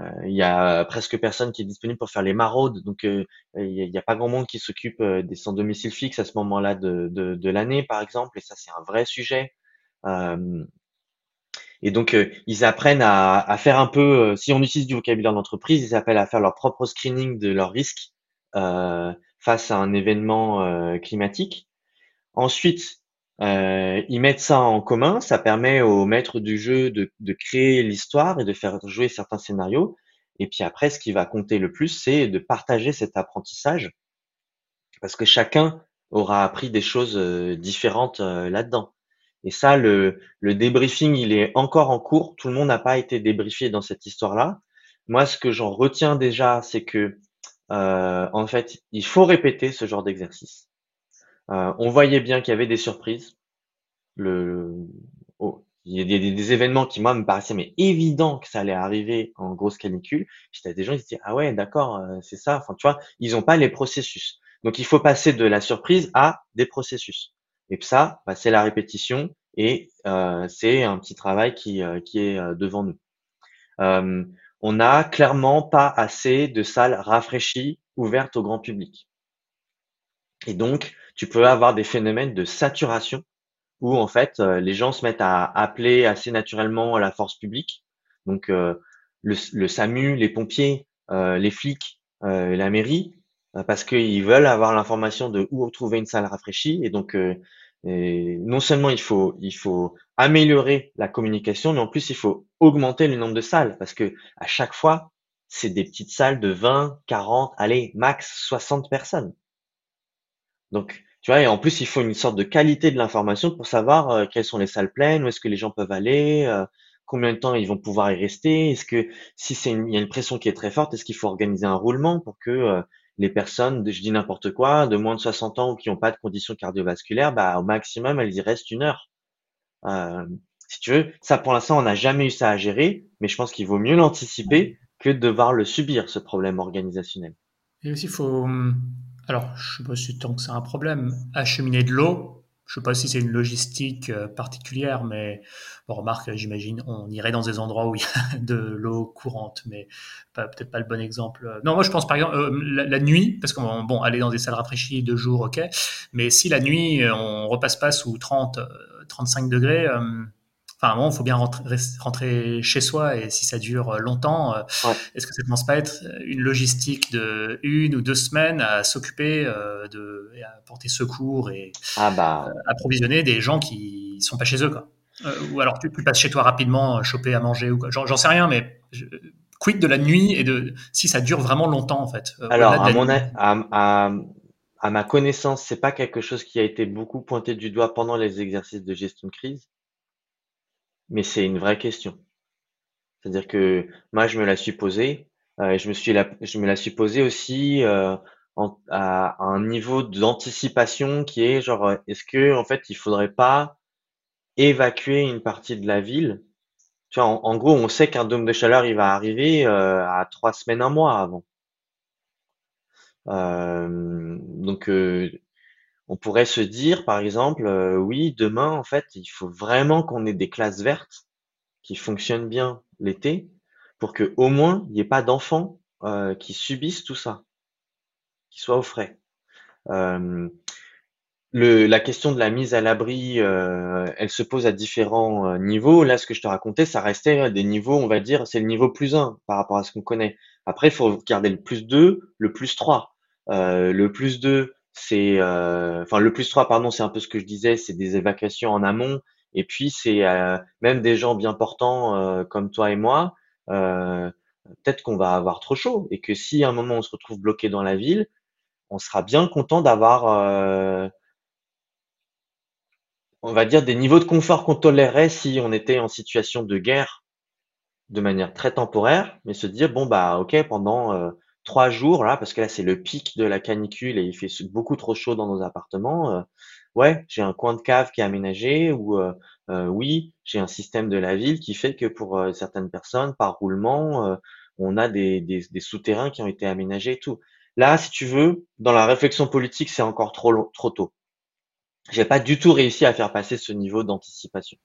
[SPEAKER 2] Euh, il y a presque personne qui est disponible pour faire les maraudes, donc euh, il n'y a, pas grand monde qui s'occupe euh, des sans domicile fixe à ce moment-là de, de, de l'année, par exemple, et ça c'est un vrai sujet. Et donc ils apprennent à, faire un peu, si on utilise du vocabulaire d'entreprise, ils appellent à faire leur propre screening de leurs risques face à un événement climatique. Ensuite, euh, ils mettent ça en commun, ça permet aux maîtres du jeu de, de créer l'histoire et de faire jouer certains scénarios. Et puis après, ce qui va compter le plus, c'est de partager cet apprentissage, parce que chacun aura appris des choses euh, différentes euh, là-dedans. Et ça, le, le débriefing, il est encore en cours. Tout le monde n'a pas été débriefé dans cette histoire-là. Moi, ce que j'en retiens déjà, c'est que euh, en fait, il faut répéter ce genre d'exercice. Euh, on voyait bien qu'il y avait des surprises. Oh, il y a des, événements qui, moi, me paraissaient mais évident que ça allait arriver en grosse canicule. Puis t'as des gens qui se disent, ah ouais, d'accord, euh, c'est ça. Enfin, tu vois, ils n'ont pas les processus. Donc, il faut passer de la surprise à des processus. Et ça, bah, c'est la répétition et euh, c'est un petit travail qui, qui est devant nous. on n'a clairement pas assez de salles rafraîchies ouvertes au grand public. Et donc, tu peux avoir des phénomènes de saturation où en fait euh, les gens se mettent à appeler assez naturellement la force publique, donc euh, le, SAMU, les pompiers, euh, les flics, la mairie, parce qu'ils veulent avoir l'information de où trouver une salle rafraîchie et donc non seulement il faut il faut améliorer la communication, mais en plus il faut augmenter le nombre de salles parce que à chaque fois c'est des petites salles de 20, 40, allez max 60 personnes. Donc tu vois, et en plus, il faut une sorte de qualité de l'information pour savoir euh, quelles sont les salles pleines, où est-ce que les gens peuvent aller, euh, combien de temps ils vont pouvoir y rester. Est-ce que si c'est il y a une pression qui est très forte, est-ce qu'il faut organiser un roulement pour que euh, les personnes, je dis n'importe quoi, de moins de 60 ans ou qui n'ont pas de conditions cardiovasculaires, bah au maximum elles y restent une heure. si tu veux, ça pour l'instant on n'a jamais eu ça à gérer, mais je pense qu'il vaut mieux l'anticiper que de devoir le subir ce problème organisationnel.
[SPEAKER 1] Et aussi il faut hum, alors, je ne sais pas si tant que c'est un problème. Acheminer de l'eau, je ne sais pas si c'est une logistique euh, particulière, mais bon, remarque, j'imagine, on irait dans des endroits où il y a de l'eau courante, mais peut-être pas le bon exemple. Non, moi je pense par exemple euh, la, nuit, parce qu'on bon, aller dans des salles rafraîchies deux jours, ok, mais si la nuit on repasse pas sous 30, 35 euh, degrés, Enfin, à il faut bien rentrer, chez soi et si ça dure longtemps, est-ce que ça ne commence pas à être une logistique de une ou deux semaines à s'occuper de et à porter secours et
[SPEAKER 2] ah bah.
[SPEAKER 1] approvisionner des gens qui sont pas chez eux, quoi. ou alors tu, passes chez toi rapidement, choper à manger ou quoi. J'en sais rien, mais quid de la nuit et de si ça dure vraiment longtemps en fait.
[SPEAKER 2] Alors à mon à, à ma connaissance, c'est pas quelque chose qui a été beaucoup pointé du doigt pendant les exercices de gestion de crise, mais c'est une vraie question. C'est-à-dire que moi, je me la suis posée, euh, je me la, je me la suis posée aussi euh, à, un niveau d'anticipation qui est genre, euh, est-ce que en fait, il faudrait pas évacuer une partie de la ville? Tu vois, en, gros, on sait qu'un dôme de chaleur, il va arriver à trois semaines, un mois avant. Donc, on pourrait se dire, par exemple, euh, oui, demain, en fait, il faut vraiment qu'on ait des classes vertes qui fonctionnent bien l'été pour que au moins il n'y ait pas d'enfants qui subissent tout ça, qui soient au frais. le, la question de la mise à l'abri, elle se pose à différents niveaux. Là, ce que je te racontais, ça restait des niveaux, on va dire, c'est le niveau plus 1 par rapport à ce qu'on connaît. Après, il faut garder le plus 2, le plus 3. Euh, le plus 2, c'est, euh, enfin le plus 3, pardon, c'est un peu ce que je disais, c'est des évacuations en amont. Et puis c'est euh, même des gens bien portants comme toi et moi, peut-être qu'on va avoir trop chaud et que si à un moment on se retrouve bloqué dans la ville, on sera bien content d'avoir, on va dire, des niveaux de confort qu'on tolérerait si on était en situation de guerre de manière très temporaire, mais se dire bon bah ok pendant trois jours là, parce que là c'est le pic de la canicule et il fait beaucoup trop chaud dans nos appartements. Euh, ouais, j'ai un coin de cave qui est aménagé ou euh, euh, oui, j'ai un système de la ville qui fait que pour certaines personnes, par roulement, on a des, des, des souterrains qui ont été aménagés et tout. Là, si tu veux, dans la réflexion politique, c'est encore trop trop tôt. J'ai pas du tout réussi à faire passer ce niveau d'anticipation.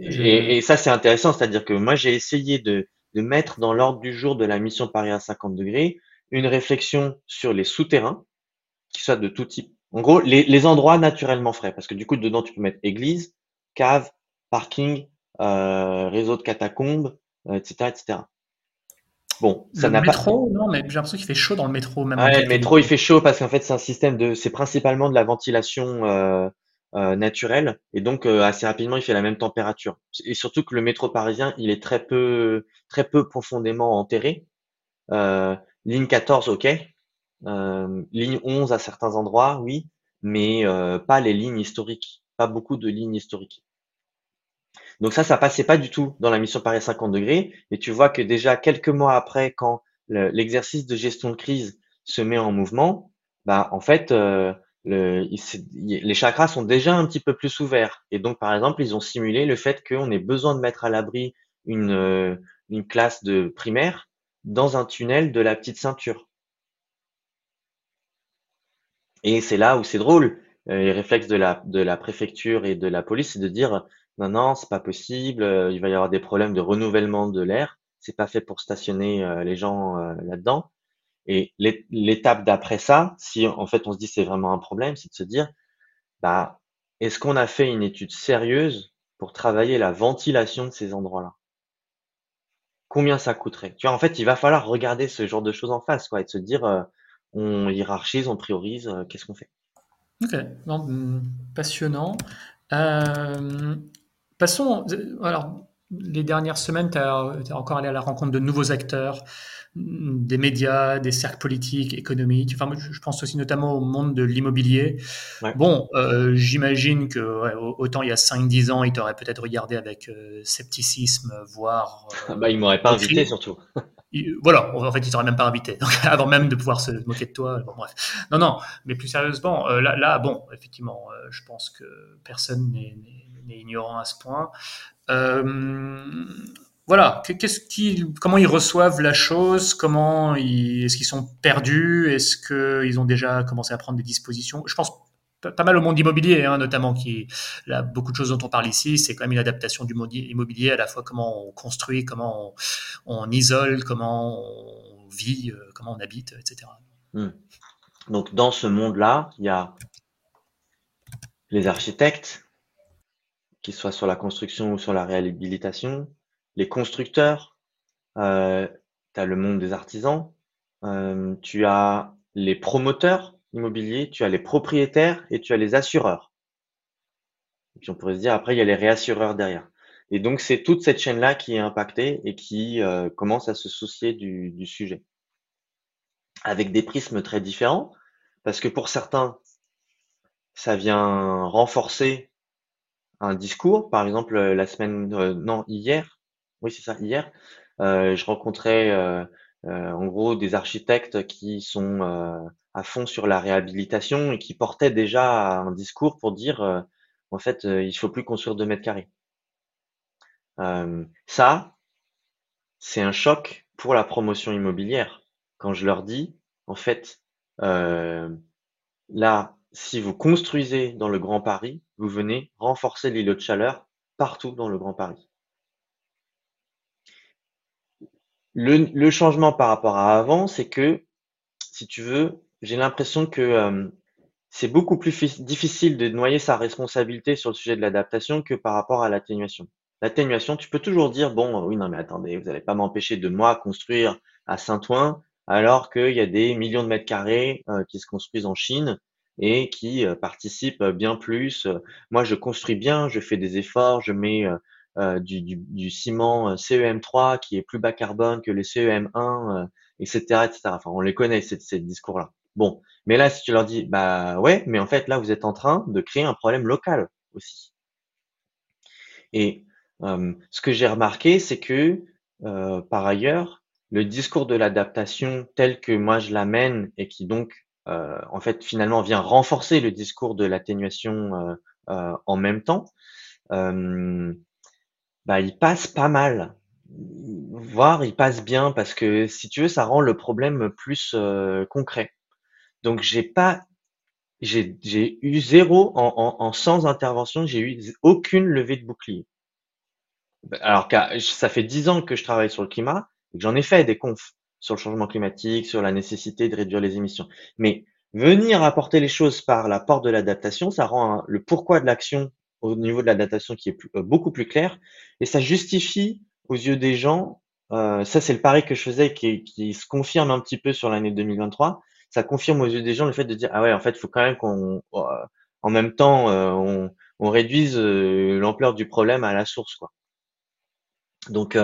[SPEAKER 2] et, et, ça, c'est intéressant, c'est-à-dire que moi, j'ai essayé de de mettre dans l'ordre du jour de la mission Paris à 50 degrés une réflexion sur les souterrains, qui soient de tout type. En gros, les, endroits naturellement frais, parce que du coup, dedans, tu peux mettre église, cave, parking, euh, réseau de catacombes, etc., euh, etc.
[SPEAKER 1] Bon, ça n'a pas. métro, non, mais j'ai l'impression qu'il fait chaud dans le métro même.
[SPEAKER 2] Ouais, le métro, il fait chaud parce qu'en fait, c'est un système de, c'est principalement de la ventilation euh, naturel et donc euh, assez rapidement il fait la même température. Et surtout que le métro parisien il est très peu très peu profondément enterré. Euh, ligne 14 ok, ligne 11 à certains endroits oui, mais pas les lignes historiques, pas beaucoup de lignes historiques. Donc ça, ça passait pas du tout dans la mission Paris 50 degrés. Et tu vois que déjà quelques mois après, quand l'exercice de gestion de crise se met en mouvement, bah en fait, les chakras sont déjà un petit peu plus ouverts. Et donc, par exemple, ils ont simulé le fait qu'on ait besoin de mettre à l'abri une, euh, classe de primaire dans un tunnel de la petite ceinture. Et c'est là où c'est drôle. Euh, les réflexes de la, de la préfecture et de la police, c'est de dire non, non, c'est pas possible, euh, il va y avoir des problèmes de renouvellement de l'air, c'est pas fait pour stationner les gens là-dedans. Et l'étape d'après ça, si en fait on se dit c'est vraiment un problème, c'est de se dire, bah, est-ce qu'on a fait une étude sérieuse pour travailler la ventilation de ces endroits-là? Combien ça coûterait? Tu vois, en fait, il va falloir regarder ce genre de choses en face, quoi, et de se dire, euh, on hiérarchise, on priorise, euh, qu'est-ce qu'on fait?
[SPEAKER 1] Ok, hmm, passionnant. Euh, passons, alors, les dernières semaines, tu as, encore allé à la rencontre de nouveaux acteurs, des médias, des cercles politiques, économiques. Enfin, je pense aussi notamment au monde de l'immobilier. Bon, euh, j'imagine que autant il y a 5-10 ans, il t'aurait peut-être regardé avec euh, scepticisme, voire.
[SPEAKER 2] Euh, bah, il m'aurait pas invité surtout.
[SPEAKER 1] voilà, en fait, il t'aurait même pas invité. Donc, avant même de pouvoir se moquer de toi. bref. Non, non, mais plus sérieusement, là, là, bon, effectivement, je pense que personne n'est ignorant à ce point. Euh, voilà, qu'est-ce qui, comment ils reçoivent la chose, comment est-ce qu'ils sont perdus, est-ce qu'ils ont déjà commencé à prendre des dispositions? Je pense pas mal au monde immobilier, hein, notamment, qui là, beaucoup de choses dont on parle ici, c'est quand même une adaptation du monde immobilier, à la fois comment on construit, comment on, isole, comment on vit, euh, comment on habite, etc.
[SPEAKER 2] Hmm. Donc dans ce monde-là, il y a les architectes qu'ils soient sur la construction ou sur la réhabilitation, les constructeurs, euh, tu as le monde des artisans, euh, tu as les promoteurs immobiliers, tu as les propriétaires et tu as les assureurs. Et puis on pourrait se dire, après, il y a les réassureurs derrière. Et donc, c'est toute cette chaîne-là qui est impactée et qui euh, commence à se soucier du, du sujet. Avec des prismes très différents, parce que pour certains, ça vient renforcer un discours. Par exemple, la semaine, euh, non, hier, oui, c'est ça, hier, euh, je rencontrais euh, euh, en gros des architectes qui sont euh, à fond sur la réhabilitation et qui portaient déjà un discours pour dire, euh, en fait, il faut plus construire deux mètres carrés. ça, c'est un choc pour la promotion immobilière. Quand je leur dis, en fait, là, si vous construisez dans le Grand Paris, vous venez renforcer l'îlot de chaleur partout dans le Grand Paris. Le, changement par rapport à avant, c'est que, si tu veux, j'ai l'impression que euh, c'est beaucoup plus difficile de noyer sa responsabilité sur le sujet de l'adaptation que par rapport à l'atténuation. L'atténuation, tu peux toujours dire, bon, oui, non, mais attendez, vous n'allez pas m'empêcher de moi construire à Saint-Ouen alors qu'il y a des millions de mètres carrés euh, qui se construisent en Chine et qui euh, participent bien plus. Moi, je construis bien, je fais des efforts, je mets euh, du, du, du, ciment euh, CEM3 qui est plus bas carbone que les CEM1, etc., etc. Enfin, on les connaît, ces, ces discours-là. Bon, mais là, si tu leur dis, bah ouais, mais en fait, là, vous êtes en train de créer un problème local aussi. Et euh, ce que j'ai remarqué, c'est que, euh, par ailleurs, le discours de l'adaptation tel que moi je l'amène et qui donc, euh, en fait, finalement vient renforcer le discours de l'atténuation en même temps, bah, il passe pas mal, voire il passe bien parce que si tu veux, ça rend le problème plus euh, concret. Donc j'ai pas, j'ai j'ai eu zéro en, en, en sans intervention, j'ai eu aucune levée de bouclier. Alors que ça fait dix ans que je travaille sur le climat et que j'en ai fait des confs sur le changement climatique, sur la nécessité de réduire les émissions. Mais venir apporter les choses par la porte de l'adaptation, ça rend le pourquoi de l'action au niveau de la datation qui est euh, beaucoup plus clair et ça justifie aux yeux des gens, euh, ça c'est le pari que je faisais qui, qui se confirme un petit peu sur l'année 2023, ça confirme aux yeux des gens le fait de dire ah ouais en fait il faut quand même qu'on euh, en même temps on, on, réduise l'ampleur du problème à la source quoi. Donc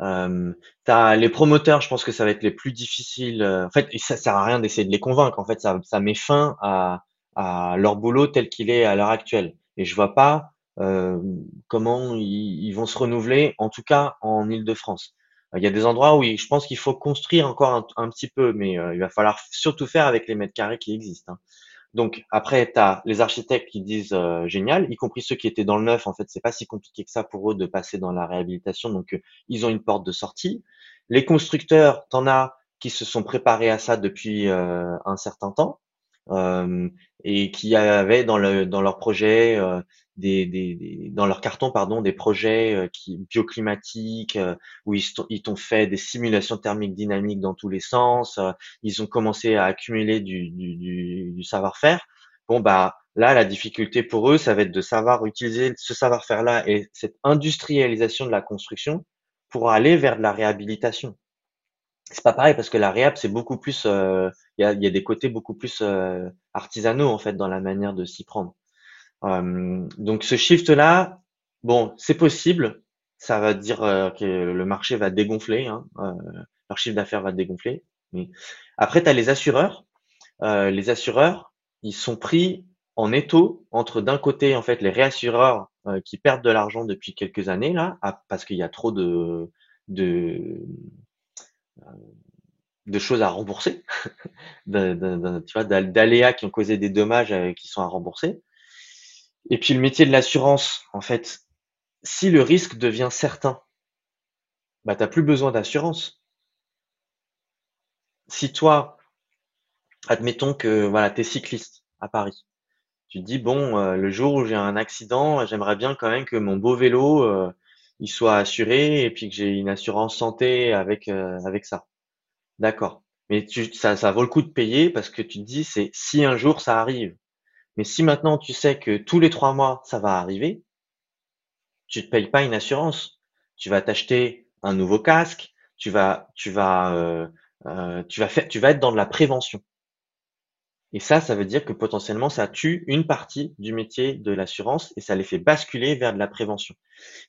[SPEAKER 2] euh, as les promoteurs, je pense que ça va être les plus difficiles. En fait, ça sert à rien d'essayer de les convaincre. En fait, ça, ça met fin à, à leur boulot tel qu'il est à l'heure actuelle et je vois pas euh, comment ils, vont se renouveler, en tout cas en Île-de-France. Il y a des endroits où je pense qu'il faut construire encore un, petit peu, mais euh, il va falloir surtout faire avec les mètres carrés qui existent. Hein. Donc après, tu as les architectes qui disent euh, génial, y compris ceux qui étaient dans le neuf. En fait, c'est pas si compliqué que ça pour eux de passer dans la réhabilitation, donc ils ont une porte de sortie. Les constructeurs, t'en as qui se sont préparés à ça depuis un certain temps euh, et qui avaient dans, le, dans leur projet euh, des, des, dans leur carton pardon des projets euh, qui bioclimatiques où ils, ils t'ont fait des simulations thermiques dynamiques dans tous les sens ils ont commencé à accumuler du, du, du, du savoir-faire. Bon bah là la difficulté pour eux ça va être de savoir utiliser ce savoir-faire là et cette industrialisation de la construction pour aller vers de la réhabilitation c'est pas pareil parce que la réhab c'est beaucoup plus euh, il y, a, y, a, des côtés beaucoup plus euh, artisanaux en fait dans la manière de s'y prendre. Euh, donc ce shift là bon c'est possible. Ça va dire que le marché va dégonfler hein, leur chiffre d'affaires va dégonfler. Mais après tu as les assureurs. Les assureurs ils sont pris en étau entre d'un côté en fait les réassureurs qui perdent de l'argent depuis quelques années là parce qu'il y a trop de de euh, de choses à rembourser, d'aléas qui ont causé des dommages euh, qui sont à rembourser. Et puis le métier de l'assurance, en fait, si le risque devient certain, bah, tu n'as plus besoin d'assurance. Si toi, admettons que voilà, tu es cycliste à Paris, tu te dis, bon, euh, le jour où j'ai un accident, j'aimerais bien quand même que mon beau vélo, il soit assuré et puis que j'ai une assurance santé avec, euh, avec ça. D'accord. Mais tu, ça, ça vaut le coup de payer parce que tu te dis, c'est si un jour ça arrive. Mais si maintenant tu sais que tous les trois mois ça va arriver, tu te payes pas une assurance. Tu vas t'acheter un nouveau casque, tu vas, tu vas, euh, euh, tu vas faire, tu vas être dans de la prévention. Et ça, ça veut dire que potentiellement, ça tue une partie du métier de l'assurance et ça les fait basculer vers de la prévention.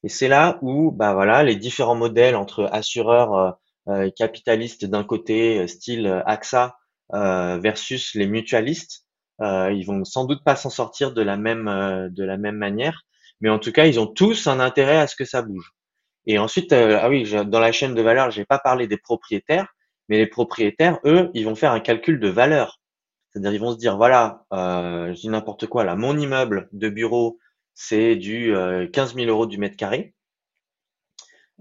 [SPEAKER 2] Et c'est là où, bah voilà, les différents modèles entre assureurs euh, capitalistes d'un côté, style AXA, versus les mutualistes, ils vont sans doute pas s'en sortir de la même de la même manière. Mais en tout cas, ils ont tous un intérêt à ce que ça bouge. Et ensuite, euh, ah oui, dans la chaîne de valeur, j'ai pas parlé des propriétaires, mais les propriétaires, eux, ils vont faire un calcul de valeur. C'est-à-dire, ils vont se dire, voilà, euh, je dis n'importe quoi là, mon immeuble de bureau, c'est du euh, 15 000 euros du mètre carré.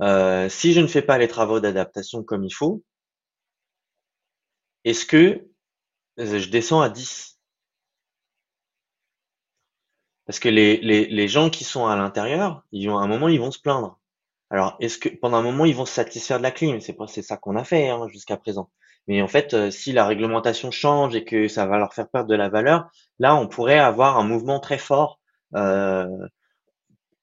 [SPEAKER 2] Euh, si je ne fais pas les travaux d'adaptation comme il faut, est-ce que je descends à 10 parce que les, les, les gens qui sont à l'intérieur, ils vont, à un moment, ils vont se plaindre. Alors, est-ce que pendant un moment, ils vont se satisfaire de la clim? C'est pas, c'est ça qu'on a fait hein, jusqu'à présent. Mais en fait, euh, si la réglementation change et que ça va leur faire perdre de la valeur, là, on pourrait avoir un mouvement très fort euh,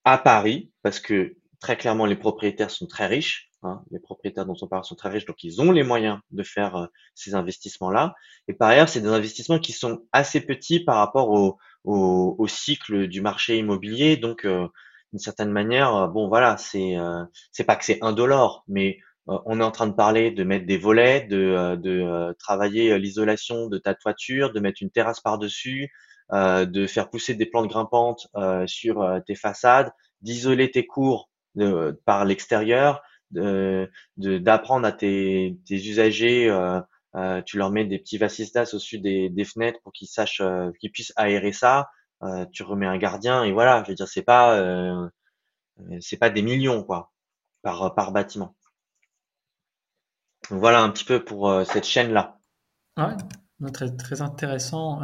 [SPEAKER 2] à Paris, parce que très clairement, les propriétaires sont très riches. Hein, les propriétaires dont on parle sont très riches, donc ils ont les moyens de faire euh, ces investissements-là. Et par ailleurs, c'est des investissements qui sont assez petits par rapport au, au, au cycle du marché immobilier. Donc, euh, d'une certaine manière, bon voilà, c'est euh, c'est pas que c'est indolore, mais on est en train de parler de mettre des volets, de, de travailler l'isolation de ta toiture, de mettre une terrasse par-dessus, de faire pousser des plantes grimpantes sur tes façades, d'isoler tes cours par l'extérieur, d'apprendre à tes, usagers euh, tu leur mets des petits vasistas au-dessus des, des, fenêtres pour qu'ils sachent, euh, qu'ils puissent aérer ça. Euh, tu remets un gardien et voilà. Je veux dire, c'est pas, euh, c'est pas des millions quoi par par bâtiment. Voilà un petit peu pour cette chaîne là.
[SPEAKER 1] Ouais, très très intéressant.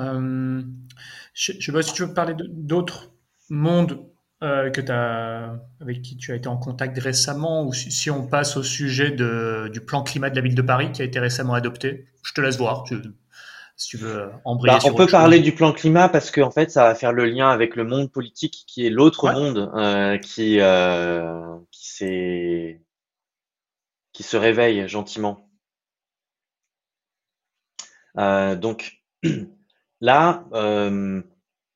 [SPEAKER 1] je, je sais pas si tu veux parler d'autres mondes euh, que as, avec qui tu as été en contact récemment, ou si, on passe au sujet de, du plan climat de la ville de Paris qui a été récemment adopté. Je te laisse voir, tu, si tu veux embrayer.
[SPEAKER 2] Bah, on peut parler du plan climat parce qu'en en fait, ça va faire le lien avec le monde politique qui est l'autre monde euh, qui, euh, qui, qui se réveille gentiment. Euh, donc là, euh,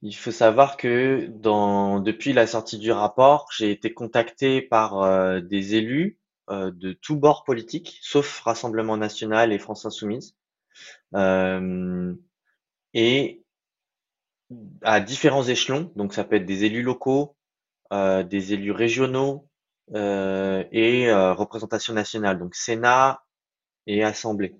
[SPEAKER 2] il faut savoir que dans, depuis la sortie du rapport, j'ai été contacté par euh, des élus de tous bords politiques, sauf Rassemblement national et France insoumise, et à différents échelons. Donc ça peut être des élus locaux, des élus régionaux et représentation nationale, donc Sénat et Assemblée.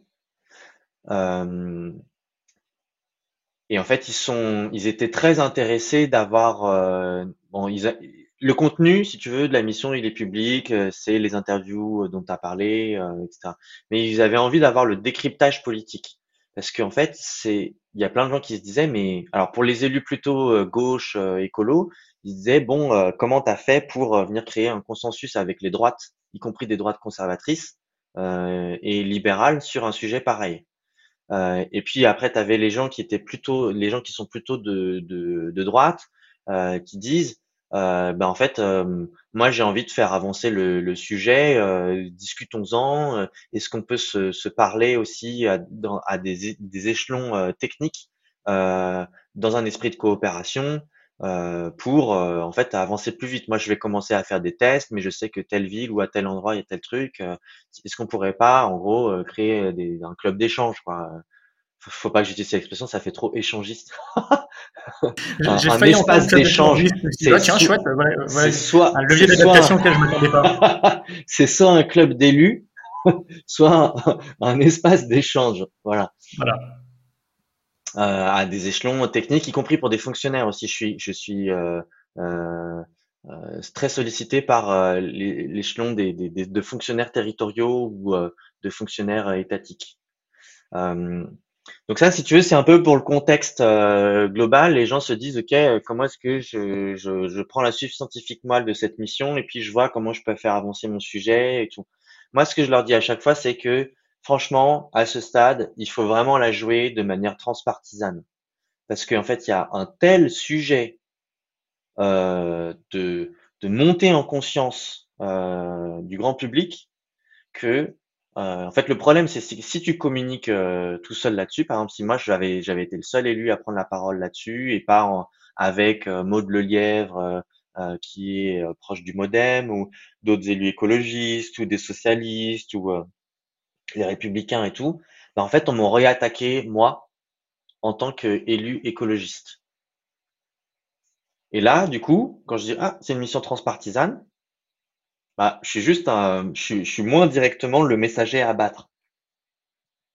[SPEAKER 2] Et en fait, ils sont, ils étaient très intéressés d'avoir, euh, bon, ils le contenu, si tu veux, de la mission, il est public, euh, c'est les interviews dont tu as parlé, euh, etc. Mais ils avaient envie d'avoir le décryptage politique. Parce qu'en fait, c'est, il y a plein de gens qui se disaient, mais alors pour les élus plutôt gauche, écolo, ils disaient, bon, comment tu as fait pour venir créer un consensus avec les droites, y compris des droites conservatrices et libérales, sur un sujet pareil? Euh, et puis après, tu avais les gens qui étaient plutôt, les gens qui sont plutôt de, de, de droite, euh, qui disent, euh, ben en fait, euh, moi j'ai envie de faire avancer le, le sujet, euh, discutons-en. Est-ce qu'on peut se, se, parler aussi à, dans, à des, des, échelons techniques dans un esprit de coopération euh, pour euh, en fait avancer plus vite. Moi, je vais commencer à faire des tests, mais je sais que telle ville ou à tel endroit il y a tel truc. Euh, est-ce qu'on pourrait pas, en gros, créer des, un club d'échange, quoi faut, pas que j'utilise cette expression, ça fait trop échangiste.
[SPEAKER 1] un, un espace d'échange. C'est tiens, chouette, ouais, soit un levier d'adaptation auquel je m'attendais pas.
[SPEAKER 2] c'est soit un club d'élus, soit un, un espace d'échange. Voilà.
[SPEAKER 1] Voilà.
[SPEAKER 2] Euh, à des échelons techniques, y compris pour des fonctionnaires aussi. Je suis, je suis euh, euh, très sollicité par l'échelon des, des, des, de fonctionnaires territoriaux ou de fonctionnaires étatiques. Donc ça, si tu veux, c'est un peu pour le contexte global. Les gens se disent, ok, comment est-ce que je, je, je prends la suite scientifique de cette mission et puis je vois comment je peux faire avancer mon sujet et tout. Moi, ce que je leur dis à chaque fois, c'est que franchement, à ce stade, il faut vraiment la jouer de manière transpartisane. Parce qu'en fait, il y a un tel sujet euh, de, de monter en conscience euh, du grand public que euh, en fait le problème c'est si, si tu communiques euh, tout seul là-dessus, par exemple si moi j'avais j'avais été le seul élu à prendre la parole là-dessus et pas avec Maud Lelièvre qui est proche du MoDem ou d'autres élus écologistes ou des socialistes ou les républicains et tout, ben, en fait on m'aurait attaqué moi en tant qu'élu écologiste. Et là, du coup, quand je dis ah, c'est une mission transpartisane, bah, je suis juste un, je suis, moins directement le messager à abattre.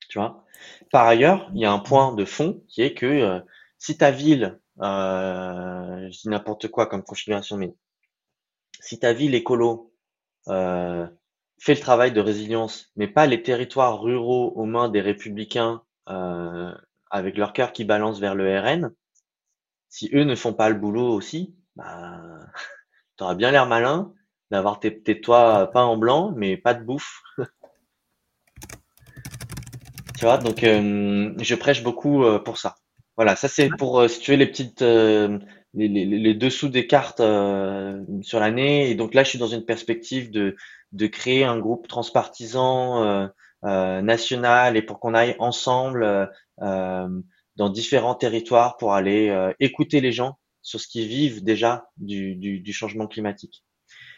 [SPEAKER 2] Tu vois? Par ailleurs, il y a un point de fond qui est que euh, si ta ville, euh, je dis n'importe quoi comme configuration, mais si ta ville écolo euh, fait le travail de résilience, mais pas les territoires ruraux aux mains des républicains euh, avec leur cœur qui balance vers le RN, si eux ne font pas le boulot aussi, bah, tu auras bien l'air malin d'avoir tes, toits peints en blanc, mais pas de bouffe. tu vois, donc euh, je prêche beaucoup euh, pour ça. Voilà, ça c'est pour, euh, si tu veux, les petites, les, dessous des cartes sur l'année. Et donc là, je suis dans une perspective de, de créer un groupe transpartisan national et pour qu'on aille ensemble dans différents territoires pour aller euh, écouter les gens sur ce qu'ils vivent déjà du changement climatique.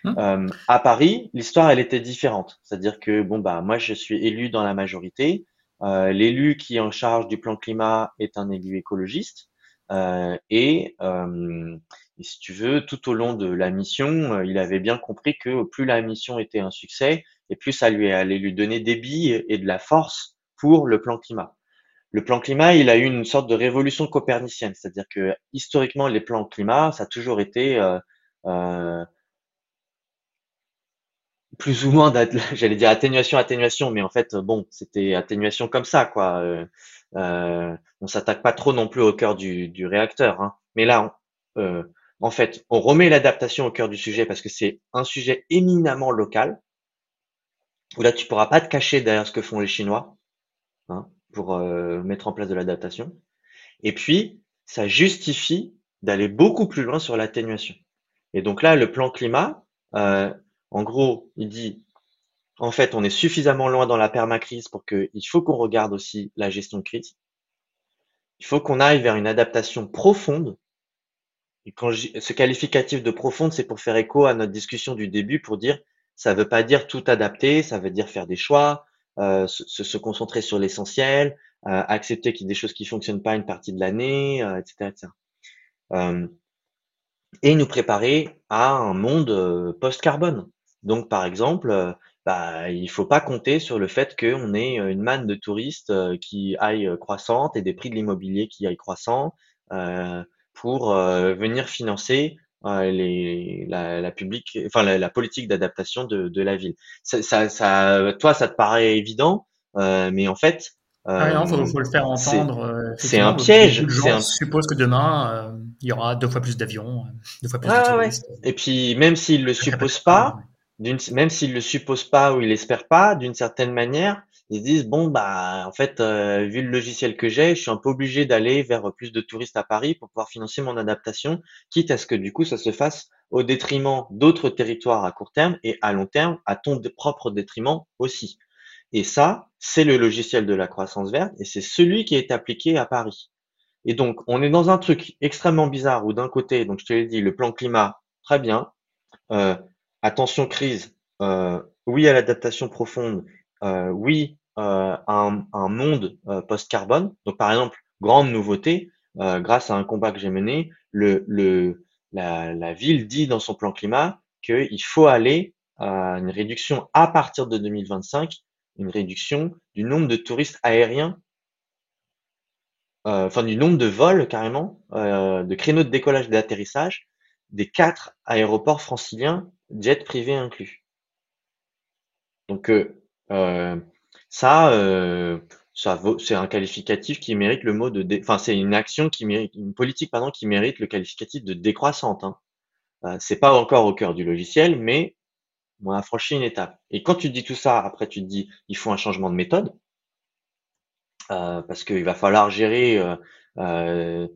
[SPEAKER 2] Hum. Euh, à Paris, l'histoire elle était différente, c'est-à-dire que bon bah moi je suis élu dans la majorité, euh, l'élu qui est en charge du plan climat est un élu écologiste. Euh, et, euh, et, si tu veux tout au long de la mission, euh, il avait bien compris que plus la mission était un succès et plus ça allait lui donner des billes et de la force pour le plan climat. Le plan climat, il a eu une sorte de révolution copernicienne, c'est-à-dire que historiquement, les plans climat, ça a toujours été euh, euh, plus ou moins, j'allais dire atténuation, atténuation, mais en fait, bon, c'était atténuation comme ça, quoi. Euh, euh on s'attaque pas trop non plus au cœur du, réacteur, hein. mais là, en fait, on remet l'adaptation au cœur du sujet parce que c'est un sujet éminemment local, où là, tu pourras pas te cacher derrière ce que font les Chinois. Hein pour euh, mettre en place de l'adaptation. Et puis, ça justifie d'aller beaucoup plus loin sur l'atténuation. Et donc là, le plan climat, euh, en gros, il dit, en fait, on est suffisamment loin dans la permacrise pour qu'il faut qu'on regarde aussi la gestion de crise. Il faut qu'on aille vers une adaptation profonde. Et quand ce qualificatif de profonde, c'est pour faire écho à notre discussion du début, pour dire, ça veut pas dire tout adapter, ça veut dire faire des choix, euh, se, concentrer sur l'essentiel, euh, accepter qu'il y a des choses qui fonctionnent pas une partie de l'année, euh, etc. etc. et nous préparer à un monde post-carbone. Donc, par exemple, bah, il faut pas compter sur le fait qu'on ait une manne de touristes qui aille croissante et des prix de l'immobilier qui aillent croissant pour venir financer les, la, la, public, enfin la, politique d'adaptation de, de, la ville. Ça, ça, ça, toi, ça te paraît évident, euh, mais en fait,
[SPEAKER 1] euh, ah non, faut, faut, le faire entendre.
[SPEAKER 2] Euh, c'est un piège.
[SPEAKER 1] Je suppose que demain, euh, il y aura deux fois plus d'avions, deux fois plus
[SPEAKER 2] de touristes. Et puis, même s'il le suppose pas, même s'il le suppose pas ou il espère pas, d'une certaine manière, ils se disent bon bah en fait euh, vu le logiciel que j'ai, je suis un peu obligé d'aller vers plus de touristes à Paris pour pouvoir financer mon adaptation, quitte à ce que du coup ça se fasse au détriment d'autres territoires à court terme et à long terme à ton propre détriment aussi. Et ça, c'est le logiciel de la croissance verte et c'est celui qui est appliqué à Paris. Et donc on est dans un truc extrêmement bizarre où d'un côté, donc je te l'ai dit, le plan climat, très bien, euh, attention crise, euh, oui à l'adaptation profonde, euh, oui euh, un, un, monde post-carbone. Donc, par exemple, grande nouveauté, grâce à un combat que j'ai mené, la, la, ville dit dans son plan climat qu'il faut aller à une réduction à partir de 2025, une réduction du nombre de touristes aériens, enfin du nombre de vols carrément, de créneaux de décollage et d'atterrissage des quatre aéroports franciliens, jets privés inclus. Donc, euh, ça, euh, ça vaut, c'est un qualificatif qui mérite le mot de, enfin, c'est une action qui mérite, une politique, pardon, qui mérite le qualificatif de décroissante. Hein. Euh, c'est pas encore au cœur du logiciel, mais on a franchi une étape. Et quand tu dis tout ça, après tu te dis, il faut un changement de méthode, euh, parce qu'il va falloir gérer euh, euh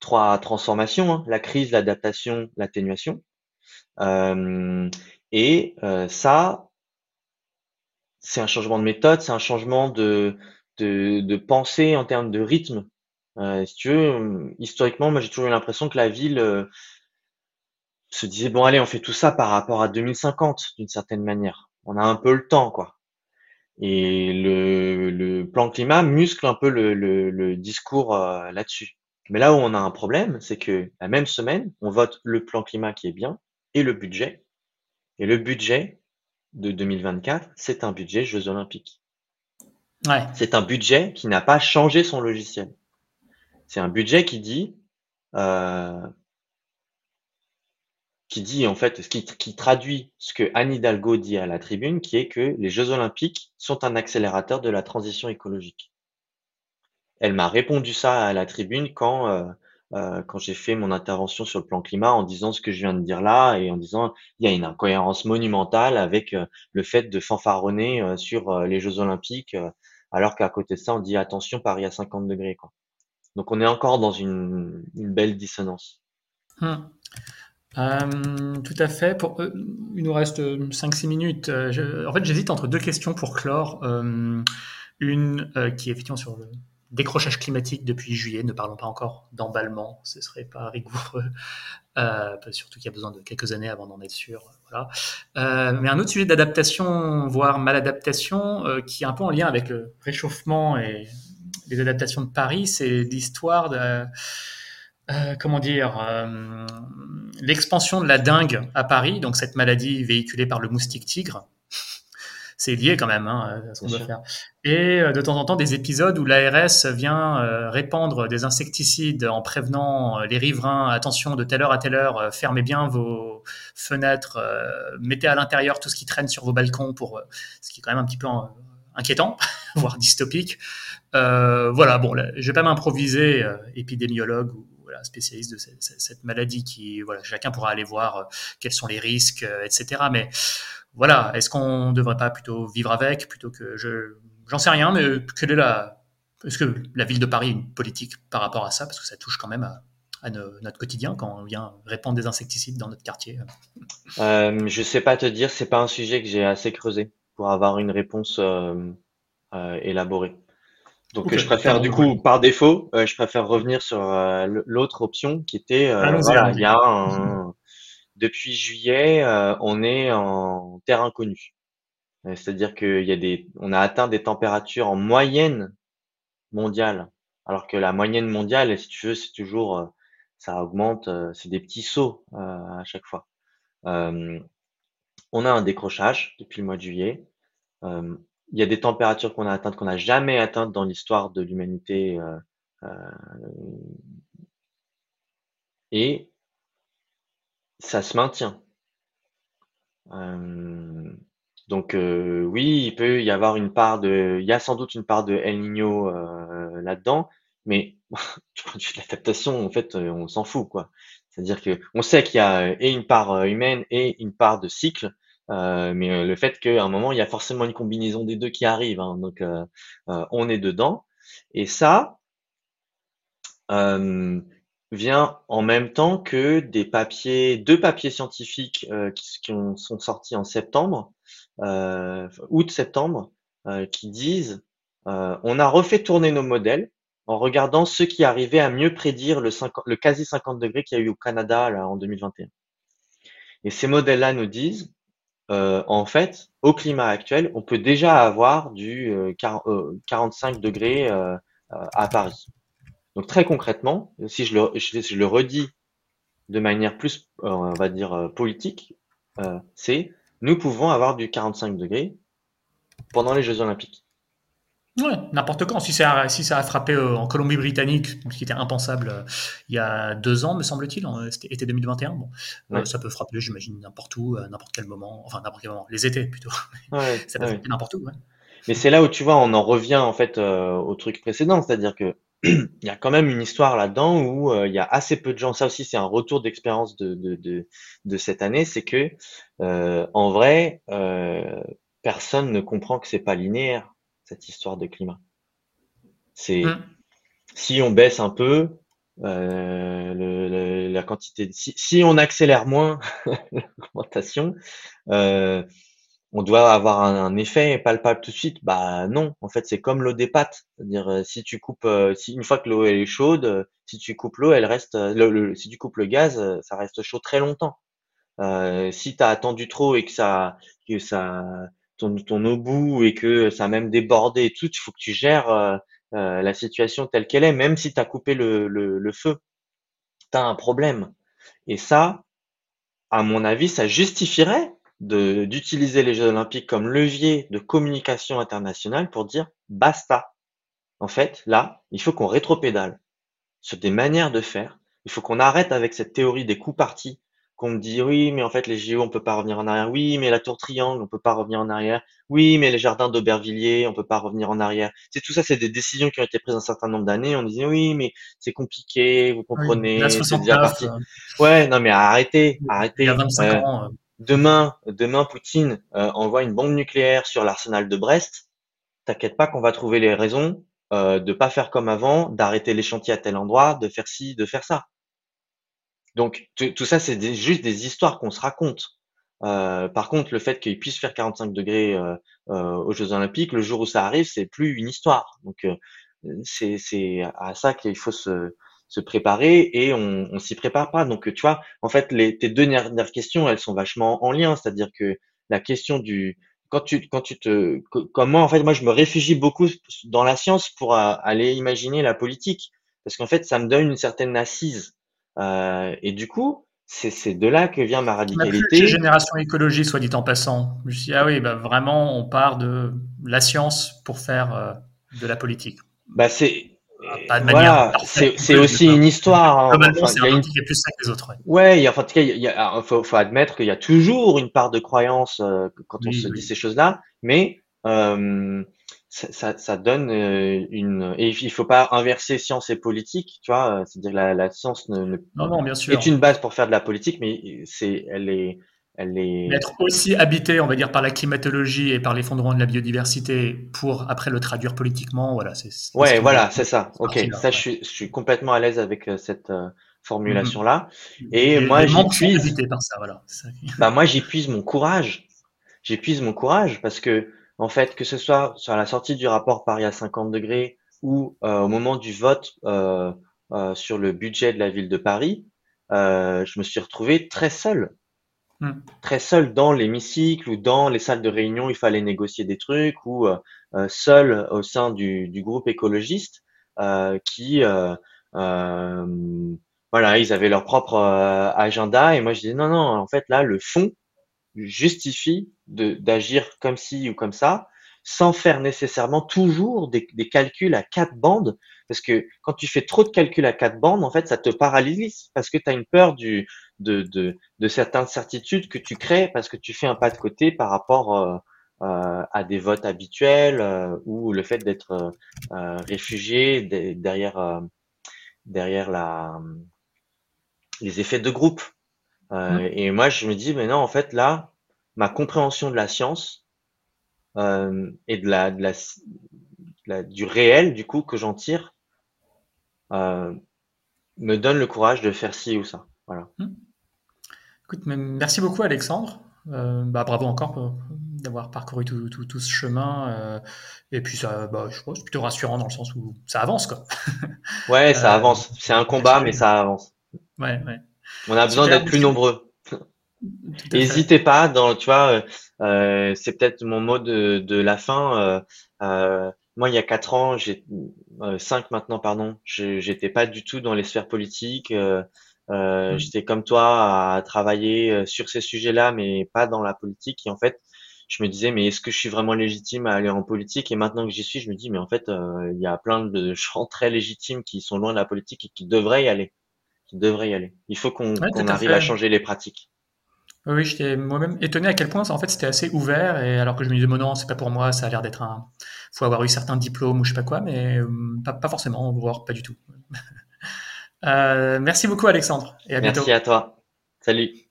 [SPEAKER 2] trois transformations hein, la crise, l'adaptation, l'atténuation. Et ça, c'est un changement de méthode, c'est un changement de, de, pensée en termes de rythme. si tu veux, historiquement, moi j'ai toujours eu l'impression que la ville se disait bon allez, on fait tout ça par rapport à 2050 d'une certaine manière. On a un peu le temps, quoi. Et le, plan climat muscle un peu le, le, discours euh, là-dessus. Mais là où on a un problème, c'est que la même semaine, on vote le plan climat qui est bien et le budget? Et le budget de 2024, c'est un budget Jeux Olympiques. Ouais. C'est un budget qui n'a pas changé son logiciel. C'est un budget qui dit euh, qui dit en fait, ce qui, qui, traduit ce que Anne Hidalgo dit à la tribune, qui est que les Jeux Olympiques sont un accélérateur de la transition écologique. Elle m'a répondu ça à la tribune quand euh, euh, quand j'ai fait mon intervention sur le plan climat en disant ce que je viens de dire là et en disant il y a une incohérence monumentale avec euh, le fait de fanfaronner euh, sur les Jeux Olympiques alors qu'à côté de ça on dit attention Paris à 50 degrés quoi. Donc on est encore dans une, belle dissonance.
[SPEAKER 1] Euh, tout à fait. Pour, il nous reste 5-6 minutes. En fait, j'hésite entre deux questions pour clore. une qui est effectivement sur le décrochage climatique depuis juillet. Ne parlons pas encore d'emballement, ce serait pas rigoureux. surtout qu'il y a besoin de quelques années avant d'en être sûr. Voilà. mais un autre sujet d'adaptation, voire maladaptation, qui est un peu en lien avec le réchauffement et les adaptations de Paris, c'est l'histoire de euh, comment dire, euh, l'expansion de la dengue à Paris, donc cette maladie véhiculée par le moustique tigre, c'est lié quand même hein, à ce qu'on doit faire. Et euh, de temps en temps, des épisodes où l'ARS vient répandre des insecticides en prévenant les riverains, attention, de telle heure à telle heure, fermez bien vos fenêtres, mettez à l'intérieur tout ce qui traîne sur vos balcons, pour ce qui est quand même un petit peu inquiétant, voire dystopique. voilà, bon, je vais pas m'improviser épidémiologue ou spécialiste de cette, maladie qui, voilà, chacun pourra aller voir euh, quels sont les risques, euh, etc. Mais voilà, est-ce qu'on ne devrait pas plutôt vivre avec plutôt que je, j'en sais rien, mais quelle est la, est-ce que la ville de Paris a une politique par rapport à ça? Parce que ça touche quand même à, notre quotidien quand on vient répandre des insecticides dans notre quartier.
[SPEAKER 2] Euh, Je sais pas te dire, c'est pas un sujet que j'ai assez creusé pour avoir une réponse euh, élaborée. Donc je préfère du coup par défaut, euh, je préfère revenir sur euh, l'autre option qui était euh, voilà, il y a un, depuis juillet, on est en terre inconnue. C'est-à-dire qu'il y a des, on a atteint des températures en moyenne mondiale, alors que la moyenne mondiale, si tu veux, c'est toujours, ça augmente, c'est des petits sauts à chaque fois. on a un décrochage depuis le mois de juillet il y a des températures qu'on a atteintes qu'on n'a jamais atteintes dans l'histoire de l'humanité. Euh, euh, et ça se maintient. Euh, donc oui, il peut y avoir une part de, il y a sans doute une part de El Niño là-dedans, mais du point de vue de l'adaptation, en fait, on s'en fout quoi. C'est-à-dire que on sait qu'il y a et une part humaine et une part de cycle. Euh, mais euh, le fait qu'à un moment, il y a forcément une combinaison des deux qui arrive, hein, donc euh, on est dedans. Et ça vient en même temps que des papiers, deux papiers scientifiques qui, qui sont sortis en septembre, août-septembre, qui disent on a refait tourner nos modèles en regardant ceux qui arrivaient à mieux prédire le, le quasi 50 degrés qu'il y a eu au Canada en 2021. Et ces modèles-là nous disent euh, en fait, au climat actuel, on peut déjà avoir du 45 euh, degrés euh, à Paris. Donc très concrètement, si je le, je, le redis de manière plus, on va dire, politique, c'est nous pouvons avoir du 45 degrés pendant les Jeux Olympiques.
[SPEAKER 1] Ouais, n'importe quand. Si ça, a, si ça a frappé euh, en Colombie-Britannique, ce qui était impensable euh, il y a deux ans, me semble-t-il, c'était été 2021. Bon, euh, ça peut frapper, j'imagine, n'importe où, à n'importe quel moment, enfin n'importe quel moment, les étés plutôt. ça peut frapper n'importe où.
[SPEAKER 2] Mais c'est là où tu vois, on en revient en fait au truc précédent, c'est-à-dire que il y a quand même une histoire là-dedans où il y a assez peu de gens. Ça aussi, c'est un retour d'expérience de, de, de, de, cette année, c'est que en vrai, personne ne comprend que c'est pas linéaire cette histoire de climat. C'est mmh. si on baisse un peu, le, la quantité de, si, si on accélère moins l'augmentation, euh, on doit avoir un, effet palpable tout de suite? Bah non, en fait c'est comme l'eau des pâtes, c'est-à-dire euh, si tu coupes, euh, si une fois que l'eau est chaude, euh, si tu coupes l'eau, elle reste, le, si tu coupes le gaz, ça reste chaud très longtemps. si tu as attendu trop et que ça, que ça, ton, ton au bout et que ça a même débordé et tout, il faut que tu gères la situation telle qu'elle est, même si tu as coupé le, le, le feu, tu as un problème. Et ça, à mon avis, ça justifierait d'utiliser les Jeux olympiques comme levier de communication internationale pour dire basta. En fait, là, il faut qu'on rétropédale sur des manières de faire. Il faut qu'on arrête avec cette théorie des coups partis qu'on me dit oui, mais en fait les JO on peut pas revenir en arrière. Oui, mais la tour triangle on peut pas revenir en arrière. Oui, mais les jardins d'Aubervilliers on peut pas revenir en arrière. C'est tout ça, c'est des décisions qui ont été prises un certain nombre d'années. On disait oui, mais c'est compliqué, vous comprenez. c'est déjà parti. Euh. Ouais, non mais arrêtez, arrêtez. Il y a 25 ans. Euh. Demain, demain Poutine euh, envoie une bombe nucléaire sur l'arsenal de Brest. T'inquiète pas qu'on va trouver les raisons euh, de pas faire comme avant, d'arrêter les chantiers à tel endroit, de faire ci, de faire ça. Donc tout ça, c'est juste des histoires qu'on se raconte. Euh, par contre, le fait qu'il puisse faire 45 degrés euh, aux Jeux Olympiques, le jour où ça arrive, c'est plus une histoire. Donc c'est à ça qu'il faut se, se préparer et on, on s'y prépare pas. Donc tu vois, en fait, les, tes deux dernières questions, elles sont vachement en lien. C'est-à-dire que la question du quand tu quand tu te comment en fait moi je me réfugie beaucoup dans la science pour aller imaginer la politique parce qu'en fait ça me donne une certaine assise euh, et du coup, c'est de là que vient ma radicalité.
[SPEAKER 1] Génération écologie, soit dit en passant. Je me suis dit, ah oui, bah vraiment, on part de la science pour faire euh, de la politique.
[SPEAKER 2] Bah c'est voilà, c'est aussi une histoire.
[SPEAKER 1] Hein. c'est un qui est plus ça que les autres.
[SPEAKER 2] Ouais, en tout cas, il faut, faut, admettre qu'il y a toujours une part de croyance euh, quand on se dit ces choses-là, mais euh, ça, ça, donne euh, une et il faut pas inverser science et politique tu vois c'est-à-dire la, la science ne,
[SPEAKER 1] non, non, bien sûr.
[SPEAKER 2] est une base pour faire de la politique mais c'est elle est est
[SPEAKER 1] être aussi habité on va dire par la climatologie et par l'effondrement de la biodiversité pour après le traduire politiquement voilà c'est
[SPEAKER 2] ouais voilà c'est ça. ok. ça je suis, je suis complètement à l'aise avec euh, cette euh, formulation là mm-hmm. et, moi j'épuise
[SPEAKER 1] par ça voilà.
[SPEAKER 2] Bah moi j'épuise mon courage. J'épuise mon courage parce que en fait, que ce soit sur la sortie du rapport Paris à 50 degrés ou euh, au moment du vote euh, euh, sur le budget de la ville de Paris, je me suis retrouvé très seul. Hmm. Très seul dans l'hémicycle ou dans les salles de réunion, il fallait négocier des trucs ou seul au sein du, du groupe écologiste qui voilà, ils avaient leur propre agenda et moi je disais non non, en fait là le fond justifie d'agir comme ci ou comme ça, sans faire nécessairement toujours des, des, calculs à quatre bandes, parce que quand tu fais trop de calculs à quatre bandes, en fait, ça te paralyse, parce que tu as une peur du, de, de, de, certaines certitudes que tu crées, parce que tu fais un pas de côté par rapport euh, euh à des votes habituels, euh, ou le fait d'être euh, réfugié derrière, derrière la, les effets de groupe. Mmh. Et moi, je me dis, mais non, en fait, là, ma compréhension de la science euh, et de la, de la, du réel du coup que j'en tire euh, me donne le courage de faire ci ou ça. Voilà.
[SPEAKER 1] Hmm. Écoute, merci beaucoup Alexandre. Euh, bah, bravo encore d'avoir parcouru tout, tout, tout, ce chemin. et puis ça, bah, je pense, plutôt rassurant dans le sens où ça avance quoi.
[SPEAKER 2] ouais, ça avance. C'est un combat, mais ça avance.
[SPEAKER 1] Ouais, ouais.
[SPEAKER 2] On a besoin d'être plus nombreux. N'hésitez pas, dans, tu vois, euh, euh, c'est peut-être mon mot de, de la fin. Euh, euh moi, il y a quatre ans, j'ai euh, cinq maintenant, pardon, j'étais pas du tout dans les sphères politiques. Mmh. J'étais comme toi à travailler sur ces sujets-là, mais pas dans la politique. Et en fait, je me disais, mais est-ce que je suis vraiment légitime à aller en politique? Et maintenant que j'y suis, je me dis, mais en fait, il y a plein de gens très légitimes qui sont loin de la politique et qui devraient y aller. Qui devraient y aller. Il faut qu'on arrive à changer les pratiques.
[SPEAKER 1] Oui, j'étais moi-même étonné à quel point en fait c'était assez ouvert et alors que je me disais non c'est pas pour moi ça a l'air d'être un faut avoir eu certains diplômes ou je sais pas quoi mais euh, pas, pas, forcément voire pas du tout. euh, merci beaucoup Alexandre et à
[SPEAKER 2] bientôt. Merci à toi. Salut.